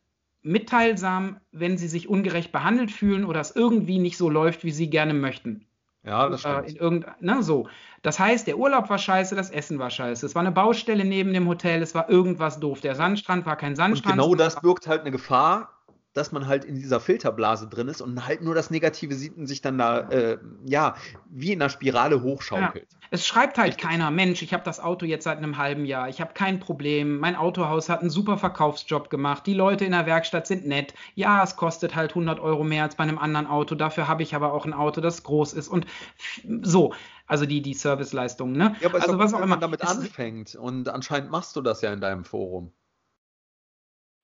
mitteilsam, wenn sie sich ungerecht behandelt fühlen oder es irgendwie nicht so läuft, wie sie gerne möchten. Ja, das stimmt. In ne, so. Das heißt, der Urlaub war scheiße, das Essen war scheiße. Es war eine Baustelle neben dem Hotel, es war irgendwas doof. Der Sandstrand war kein Sandstrand. Und genau das birgt halt eine Gefahr, dass man halt in dieser Filterblase drin ist und halt nur das Negative sieht und sich dann da, äh, ja, wie in einer Spirale hochschaukelt. Ja. Es schreibt halt Richtig. keiner, Mensch, ich habe das Auto jetzt seit einem halben Jahr, ich habe kein Problem, mein Autohaus hat einen super Verkaufsjob gemacht, die Leute in der Werkstatt sind nett, ja, es kostet halt 100 Euro mehr als bei einem anderen Auto, dafür habe ich aber auch ein Auto, das groß ist und so. Also die, die Serviceleistungen, ne? Ja, aber also was auch wenn immer. man damit Es anfängt. Und anscheinend machst du das ja in deinem Forum.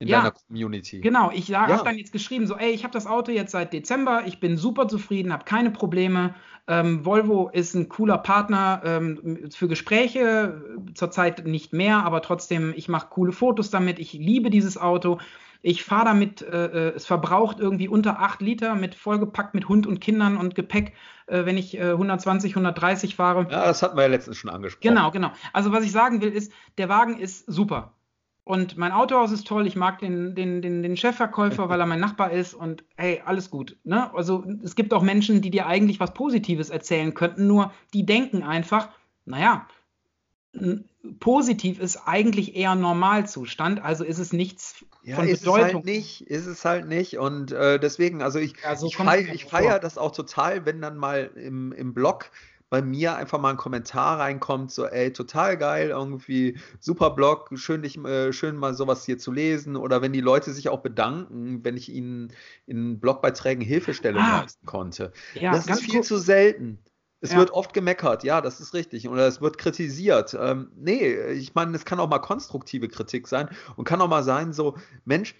In Ja, deiner Community. Genau, ich Ja. habe dann jetzt geschrieben, so, ey, ich habe das Auto jetzt seit Dezember, ich bin super zufrieden, habe keine Probleme. Ähm, Volvo ist ein cooler Partner ähm, für Gespräche, zurzeit nicht mehr, aber trotzdem, ich mache coole Fotos damit, ich liebe dieses Auto. Ich fahre damit, äh, äh, es verbraucht irgendwie unter 8 Liter mit vollgepackt mit Hund und Kindern und Gepäck, äh, wenn ich äh, 120, 130 fahre. Ja, das hatten wir ja letztens schon angesprochen. Genau, genau. Also was ich sagen will, ist, der Wagen ist super. Und mein Autohaus ist toll. Ich mag den, den, den, den Chefverkäufer, weil er mein Nachbar ist. Und hey, alles gut. Ne? Also es gibt auch Menschen, die dir eigentlich was Positives erzählen könnten, nur die denken einfach, naja, positiv ist eigentlich eher Normalzustand, also ist es nichts Ja, von ist es Bedeutung. halt nicht, ist es halt nicht. Und äh, deswegen, also ich, Ja, so ich, kommt's fei mir ich vor. feiere das auch total, wenn dann mal im, im Blog bei mir einfach mal ein Kommentar reinkommt, so, ey, total geil, irgendwie super Blog, schön, dich, äh, schön mal sowas hier zu lesen. Oder wenn die Leute sich auch bedanken, wenn ich ihnen in Blogbeiträgen Hilfestellung Ah. leisten konnte. Ja, das ist viel kurz. zu selten. Es Ja. wird oft gemeckert, ja, das ist richtig. Oder es wird kritisiert. Ähm, nee, ich meine, es kann auch mal konstruktive Kritik sein und kann auch mal sein, so, Mensch,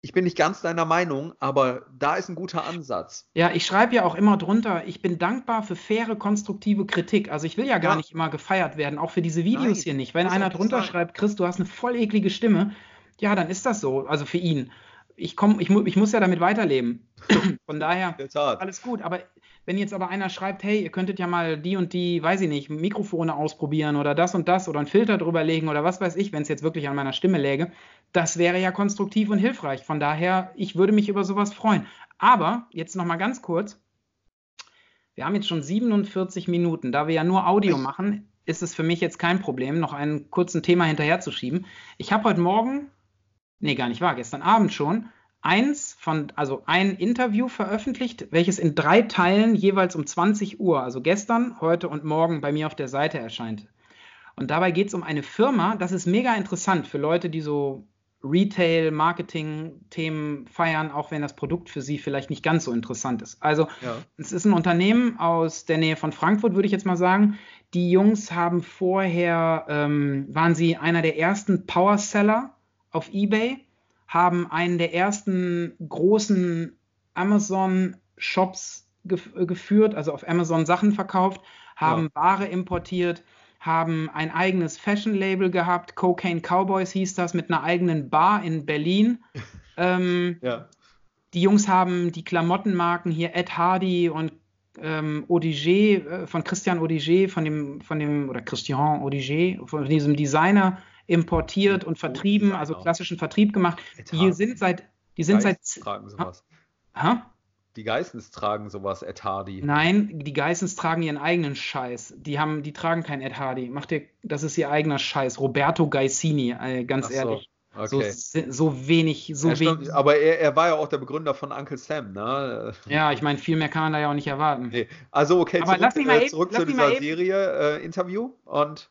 ich bin nicht ganz deiner Meinung, aber da ist ein guter Ansatz. Ja, ich schreibe ja auch immer drunter, ich bin dankbar für faire, konstruktive Kritik. Also ich will ja gar Ja. nicht immer gefeiert werden, auch für diese Videos Nein, hier nicht. Wenn einer drunter sein. schreibt, Chris, du hast eine voll eklige Stimme, ja, dann ist das so. Also für ihn. Ich, komm, ich, mu- ich muss ja damit weiterleben. *coughs* Von daher, alles gut. Aber wenn jetzt aber einer schreibt, hey, ihr könntet ja mal die und die, weiß ich nicht, Mikrofone ausprobieren oder das und das oder einen Filter drüber legen oder was weiß ich, wenn es jetzt wirklich an meiner Stimme läge, das wäre ja konstruktiv und hilfreich. Von daher, ich würde mich über sowas freuen. Aber jetzt noch mal ganz kurz. Wir haben jetzt schon 47 Minuten. Da wir ja nur Audio machen, ist es für mich jetzt kein Problem, noch einen kurzen Thema hinterherzuschieben. Ich habe heute Morgen, nee, gar nicht wahr, gestern Abend schon, eins von, also ein Interview veröffentlicht, welches in drei Teilen jeweils um 20 Uhr, also gestern, heute und morgen bei mir auf der Seite erscheint. Und dabei geht es um eine Firma, das ist mega interessant für Leute, die so Retail, Marketing-Themen feiern, auch wenn das Produkt für sie vielleicht nicht ganz so interessant ist. Also Ja. es ist ein Unternehmen aus der Nähe von Frankfurt, würde ich jetzt mal sagen. Die Jungs haben vorher, ähm, waren sie einer der ersten Power-Seller auf eBay, haben einen der ersten großen Amazon-Shops gef geführt, also auf Amazon Sachen verkauft, haben Ware importiert, haben ein eigenes Fashion-Label gehabt, Cocaine Cowboys hieß das, mit einer eigenen Bar in Berlin. *laughs* ähm, Ja. die Jungs haben die Klamottenmarken hier Ed Hardy und ähm, Odiger, äh, von Christian Odiger, von dem, von dem, oder Christian Odiger, von diesem Designer importiert und vertrieben, also klassischen Vertrieb gemacht. Die sind seit, die sind seit, tragen sowas. Hä? Die Geissens tragen sowas, Ed Hardy. Nein, die Geissens tragen ihren eigenen Scheiß. Die haben, die tragen kein Ed Hardy. Macht ihr, das ist ihr eigener Scheiß. Roberto Gaisini, äh, ganz Ach so, ehrlich. So, Okay. so wenig, so Ja, stimmt, wenig. aber er, er war ja auch der Begründer von Uncle Sam, ne? Ja, ich meine, viel mehr kann man da ja auch nicht erwarten. Nee. Also, okay, Aber zurück, lass mich mal äh, eben- zurück zu dieser Serie, äh, Interview und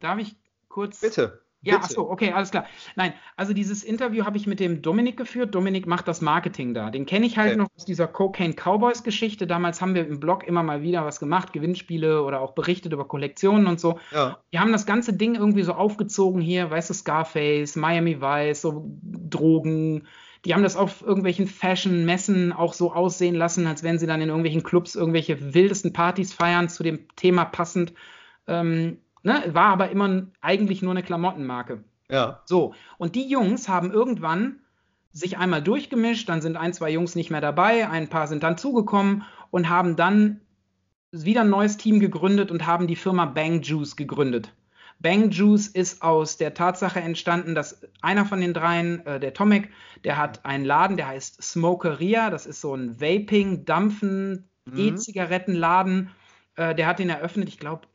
Darf ich kurz. bitte. Ja, ach so, okay, alles klar. Nein, also dieses Interview habe ich mit dem Dominik geführt. Dominik macht das Marketing da. Den kenne ich halt Okay. noch aus dieser Cocaine Cowboys Geschichte. Damals haben wir im Blog immer mal wieder was gemacht, Gewinnspiele oder auch berichtet über Kollektionen und so. Ja. Die haben das ganze Ding irgendwie so aufgezogen hier, weißt du, Scarface, Miami Vice, so Drogen. Die haben das auf irgendwelchen Fashion-Messen auch so aussehen lassen, als wenn sie dann in irgendwelchen Clubs irgendwelche wildesten Partys feiern, zu dem Thema passend. Ähm, ne? War aber immer eigentlich nur eine Klamottenmarke. Ja. So, und die Jungs haben irgendwann sich einmal durchgemischt, dann sind ein, zwei Jungs nicht mehr dabei, ein paar sind dann zugekommen und haben dann wieder ein neues Team gegründet und haben die Firma Bang Juice gegründet. Bang Juice ist aus der Tatsache entstanden, dass einer von den dreien, äh, der Tomek, der hat einen Laden, der heißt Smokeria, das ist so ein Vaping, Dampfen, Mhm. E-Zigarettenladen. Äh, der hat den eröffnet, ich glaube,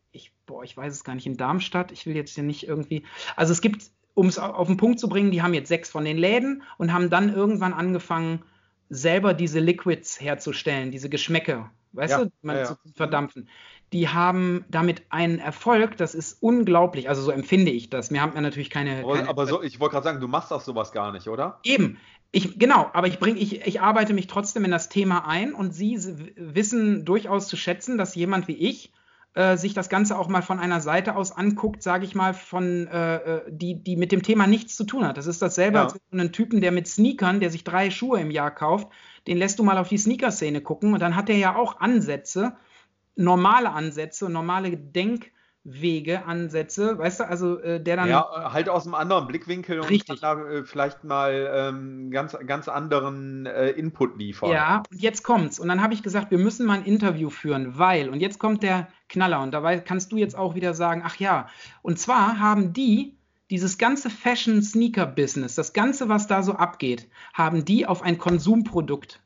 boah, ich weiß es gar nicht, in Darmstadt. Ich will jetzt hier nicht irgendwie. Also es gibt, um es auf den Punkt zu bringen, die haben jetzt sechs von den Läden und haben dann irgendwann angefangen, selber diese Liquids herzustellen, diese Geschmäcke, weißt Ja, du, die man ja, ja. zu verdampfen. Die haben damit einen Erfolg, das ist unglaublich. Also so empfinde ich das. Mir haben wir natürlich keine. Aber, keine aber so, ich wollte gerade sagen, du machst auch sowas gar nicht, oder? Eben. Ich, genau, aber ich bringe, ich, ich arbeite mich trotzdem in das Thema ein und Sie wissen durchaus zu schätzen, dass jemand wie ich äh, sich das Ganze auch mal von einer Seite aus anguckt, sage ich mal, von äh, äh, die, die mit dem Thema nichts zu tun hat. Das ist dasselbe ja. als einen Typen, der mit Sneakern, der sich drei Schuhe im Jahr kauft, den lässt du mal auf die Sneaker-Szene gucken und dann hat er ja auch Ansätze, normale Ansätze und normale Denk- Wege, Ansätze, weißt du, also äh, der dann. Ja, halt aus einem anderen Blickwinkel und richtig. kann da äh, vielleicht mal ähm, ganz, ganz anderen äh, Input liefern. Ja, und jetzt kommt's. Und dann habe ich gesagt, wir müssen mal ein Interview führen, weil, und jetzt kommt der Knaller, und dabei kannst du jetzt auch wieder sagen, ach ja, und zwar haben die dieses ganze Fashion-Sneaker-Business, das Ganze, was da so abgeht, haben die auf ein Konsumprodukt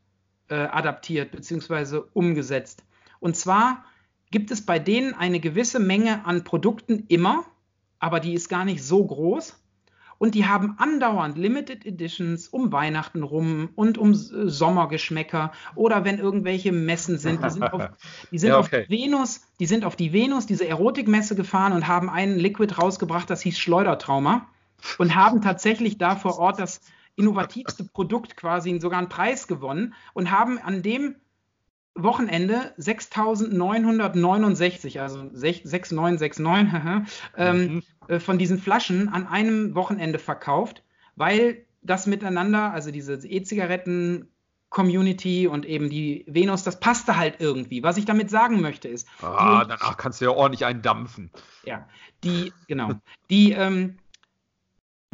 äh, adaptiert bzw. umgesetzt. Und zwar gibt es bei denen eine gewisse Menge an Produkten immer, aber die ist gar nicht so groß. Und die haben andauernd Limited Editions um Weihnachten rum und um äh, Sommergeschmäcker oder wenn irgendwelche Messen sind. Die sind, auf, *laughs* die sind ja, okay. auf Venus, die sind auf die Venus, diese Erotikmesse gefahren und haben einen Liquid rausgebracht, das hieß Schleudertrauma und haben tatsächlich da vor Ort das innovativste Produkt quasi sogar einen Preis gewonnen und haben an dem Wochenende 6.969, also 6969, *laughs* ähm, mhm. äh, von diesen Flaschen an einem Wochenende verkauft, weil das miteinander, also diese E-Zigaretten Community und eben die Venus, das passte halt irgendwie. Was ich damit sagen möchte ist. Ah, die, danach kannst du ja ordentlich einen dampfen. Ja, die, genau. Die, ähm,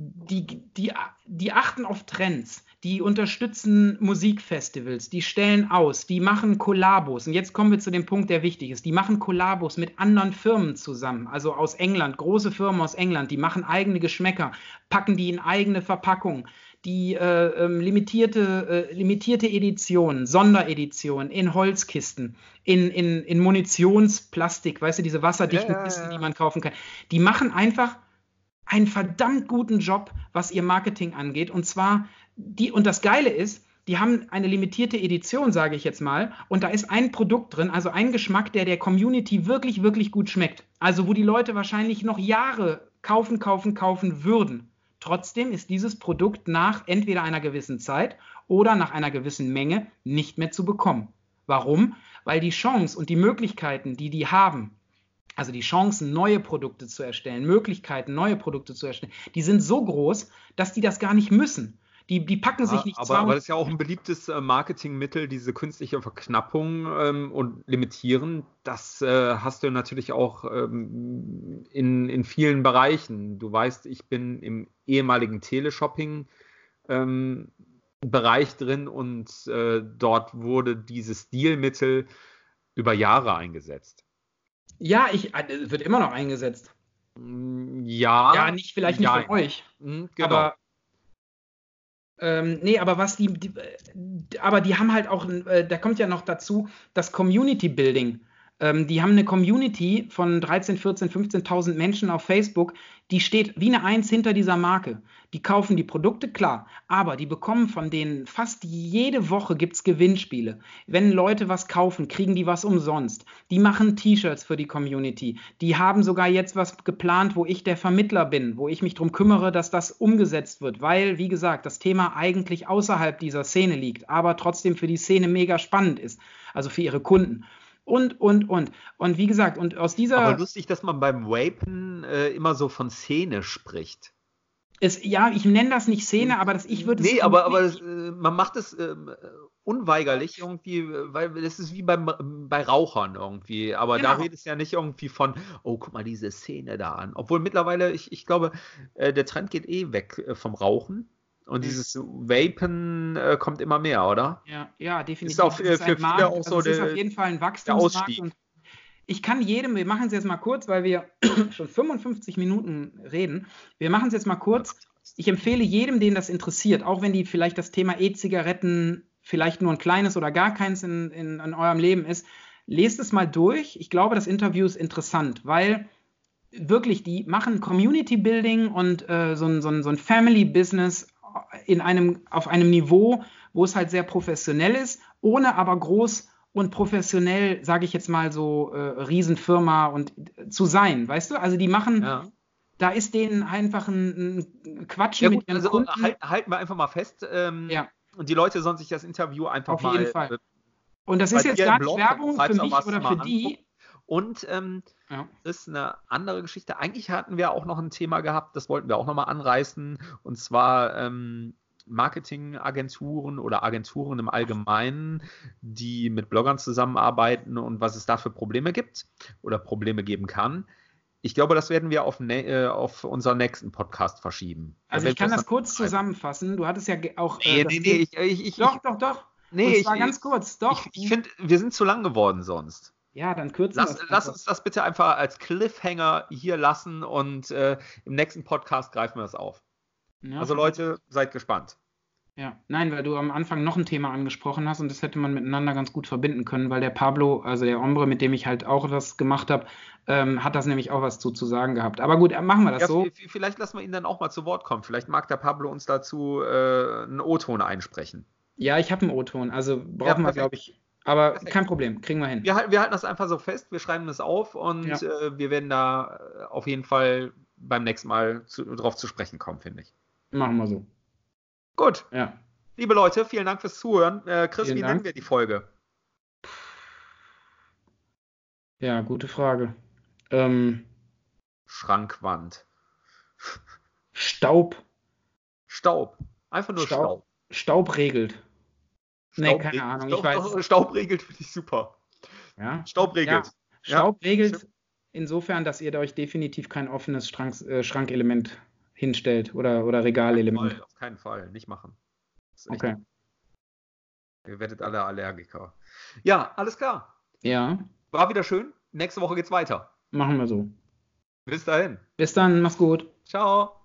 die, die, die achten auf Trends die unterstützen Musikfestivals, die stellen aus, die machen Kollabos. Und jetzt kommen wir zu dem Punkt, der wichtig ist. Die machen Kollabos mit anderen Firmen zusammen, also aus England, große Firmen aus England, die machen eigene Geschmäcker, packen die in eigene Verpackungen. Die äh, ähm, limitierte, äh, limitierte Edition, Sonderedition in Holzkisten, in, in, in Munitionsplastik, weißt du, diese wasserdichten ja, Kisten, die man kaufen kann. Die machen einfach einen verdammt guten Job, was ihr Marketing angeht. Und zwar die, und das Geile ist, die haben eine limitierte Edition, sage ich jetzt mal, und da ist ein Produkt drin, also ein Geschmack, der der Community wirklich, wirklich gut schmeckt. Also wo die Leute wahrscheinlich noch Jahre kaufen, kaufen, kaufen würden. Trotzdem ist dieses Produkt nach entweder einer gewissen Zeit oder nach einer gewissen Menge nicht mehr zu bekommen. Warum? Weil die Chance und die Möglichkeiten, die die haben, also die Chancen, neue Produkte zu erstellen, Möglichkeiten, neue Produkte zu erstellen, die sind so groß, dass die das gar nicht müssen. Die, die packen sich nicht aber, aber das ist ja auch ein beliebtes äh, Marketingmittel, diese künstliche Verknappung ähm, und Limitieren. Das äh, hast du natürlich auch ähm, in, in vielen Bereichen. Du weißt, ich bin im ehemaligen Teleshopping. Ähm, Bereich drin und äh, dort wurde dieses Stilmittel über Jahre eingesetzt. Ja, ich, äh, wird immer noch eingesetzt. Mm, ja. Ja, nicht vielleicht nicht ja. von euch. Mhm, genau. Aber ähm, nee, aber was die, die, aber die haben halt auch, äh, da kommt ja noch dazu, das Community Building. Ähm, die haben eine Community von 13, 14, 15.000 Menschen auf Facebook, die steht wie eine Eins hinter dieser Marke. Die kaufen die Produkte, klar, aber die bekommen von denen fast jede Woche gibt es Gewinnspiele. Wenn Leute was kaufen, kriegen die was umsonst. Die machen T-Shirts für die Community. Die haben sogar jetzt was geplant, wo ich der Vermittler bin, wo ich mich darum kümmere, dass das umgesetzt wird, weil, wie gesagt, das Thema eigentlich außerhalb dieser Szene liegt, aber trotzdem für die Szene mega spannend ist, also für ihre Kunden und, und, und. Und wie gesagt, und aus dieser. Aber lustig, dass man beim Vapen äh, immer so von Szene spricht. Es, ja, ich nenne das nicht Szene, aber das, ich würde es. Nee, aber, aber das, äh, man macht es äh, unweigerlich irgendwie, weil das ist wie beim, bei Rauchern irgendwie. Aber genau. da redest du ja nicht irgendwie von, oh, guck mal diese Szene da an. Obwohl mittlerweile, ich, ich glaube, äh, der Trend geht eh weg äh, vom Rauchen. Und dieses Vapen äh, kommt immer mehr, oder? Ja, ja definitiv. Ist auch für, ist für viele auch so also der, ist auf jeden Fall ein Wachstumsmarkt. Ich kann jedem, wir machen es jetzt mal kurz, weil wir *clears throat* schon 55 Minuten reden. Wir machen es jetzt mal kurz. Ich empfehle jedem, den das interessiert, auch wenn die vielleicht das Thema E-Zigaretten vielleicht nur ein kleines oder gar keins in, in, in eurem Leben ist, lest es mal durch. Ich glaube, das Interview ist interessant, weil wirklich, die machen Community Building und äh, so, ein, so, ein, so ein Family Business in einem, auf einem Niveau, wo es halt sehr professionell ist, ohne aber groß und professionell, sage ich jetzt mal so, äh, Riesenfirma und äh, zu sein, weißt du? Also die machen, ja. da ist denen einfach ein, ein Quatsch ja, mit gut, also Kunden. Halt, halten wir einfach mal fest. Ähm, ja. Und die Leute sollen sich das Interview einfach Auf mal. Auf jeden Fall. Äh, und das ist jetzt gar nicht Werbung für mich oder für die. Und ähm, ja. ist eine andere Geschichte. Eigentlich hatten wir auch noch ein Thema gehabt, das wollten wir auch nochmal anreißen. Und zwar ähm, Marketingagenturen oder Agenturen im Allgemeinen, die mit Bloggern zusammenarbeiten und was es da für Probleme gibt oder Probleme geben kann. Ich glaube, das werden wir auf, ne äh, auf unseren nächsten Podcast verschieben. Also ich kann das kurz zusammenfassen. Du hattest ja auch. Äh, nee, nee, nee, ich, ich, ich, doch, doch, doch. Nee, ich war ganz kurz, doch. Ich, ich finde, wir sind zu lang geworden sonst. Ja, dann kürzen lass, lass uns das bitte einfach als Cliffhanger hier lassen und äh, im nächsten Podcast greifen wir das auf. Ja. Also Leute, seid gespannt. Ja, nein, weil du am Anfang noch ein Thema angesprochen hast und das hätte man miteinander ganz gut verbinden können, weil der Pablo, also der Ombre, mit dem ich halt auch das gemacht habe, ähm, hat das nämlich auch was zu, zu sagen gehabt. Aber gut, machen wir das ja, so. Vielleicht lassen wir ihn dann auch mal zu Wort kommen. Vielleicht mag der Pablo uns dazu äh, einen O-Ton einsprechen. Ja, ich habe einen O-Ton, also brauchen ja, wir, glaube ich. Aber kein Problem, kriegen wir hin. Wir, wir, halten das einfach so fest, wir schreiben das auf und ja. äh, wir werden da äh, auf jeden Fall beim nächsten Mal zu, drauf zu sprechen kommen, finde ich. Machen wir so. Gut. Ja. Liebe Leute, vielen Dank fürs Zuhören. Äh, Chris, vielen wie Dank. nennen wir die Folge? Ja, gute Frage. Ähm, Schrankwand. Staub. Staub. Einfach nur Staub. Staub, Staub regelt. Nee, keine Ahnung. Staub, ich weiß. *laughs* Staub regelt finde ich super. Ja. Staub regelt. Ja. Staub ja. regelt insofern, dass ihr euch definitiv kein offenes Schrank, äh, Schrankelement hinstellt oder, oder Regalelement. Auf keinen Fall, nicht machen. Okay. Ihr werdet alle Allergiker. Ja, alles klar. Ja. War wieder schön. Nächste Woche geht's weiter. Machen wir so. Bis dahin. Bis dann, mach's gut. Ciao.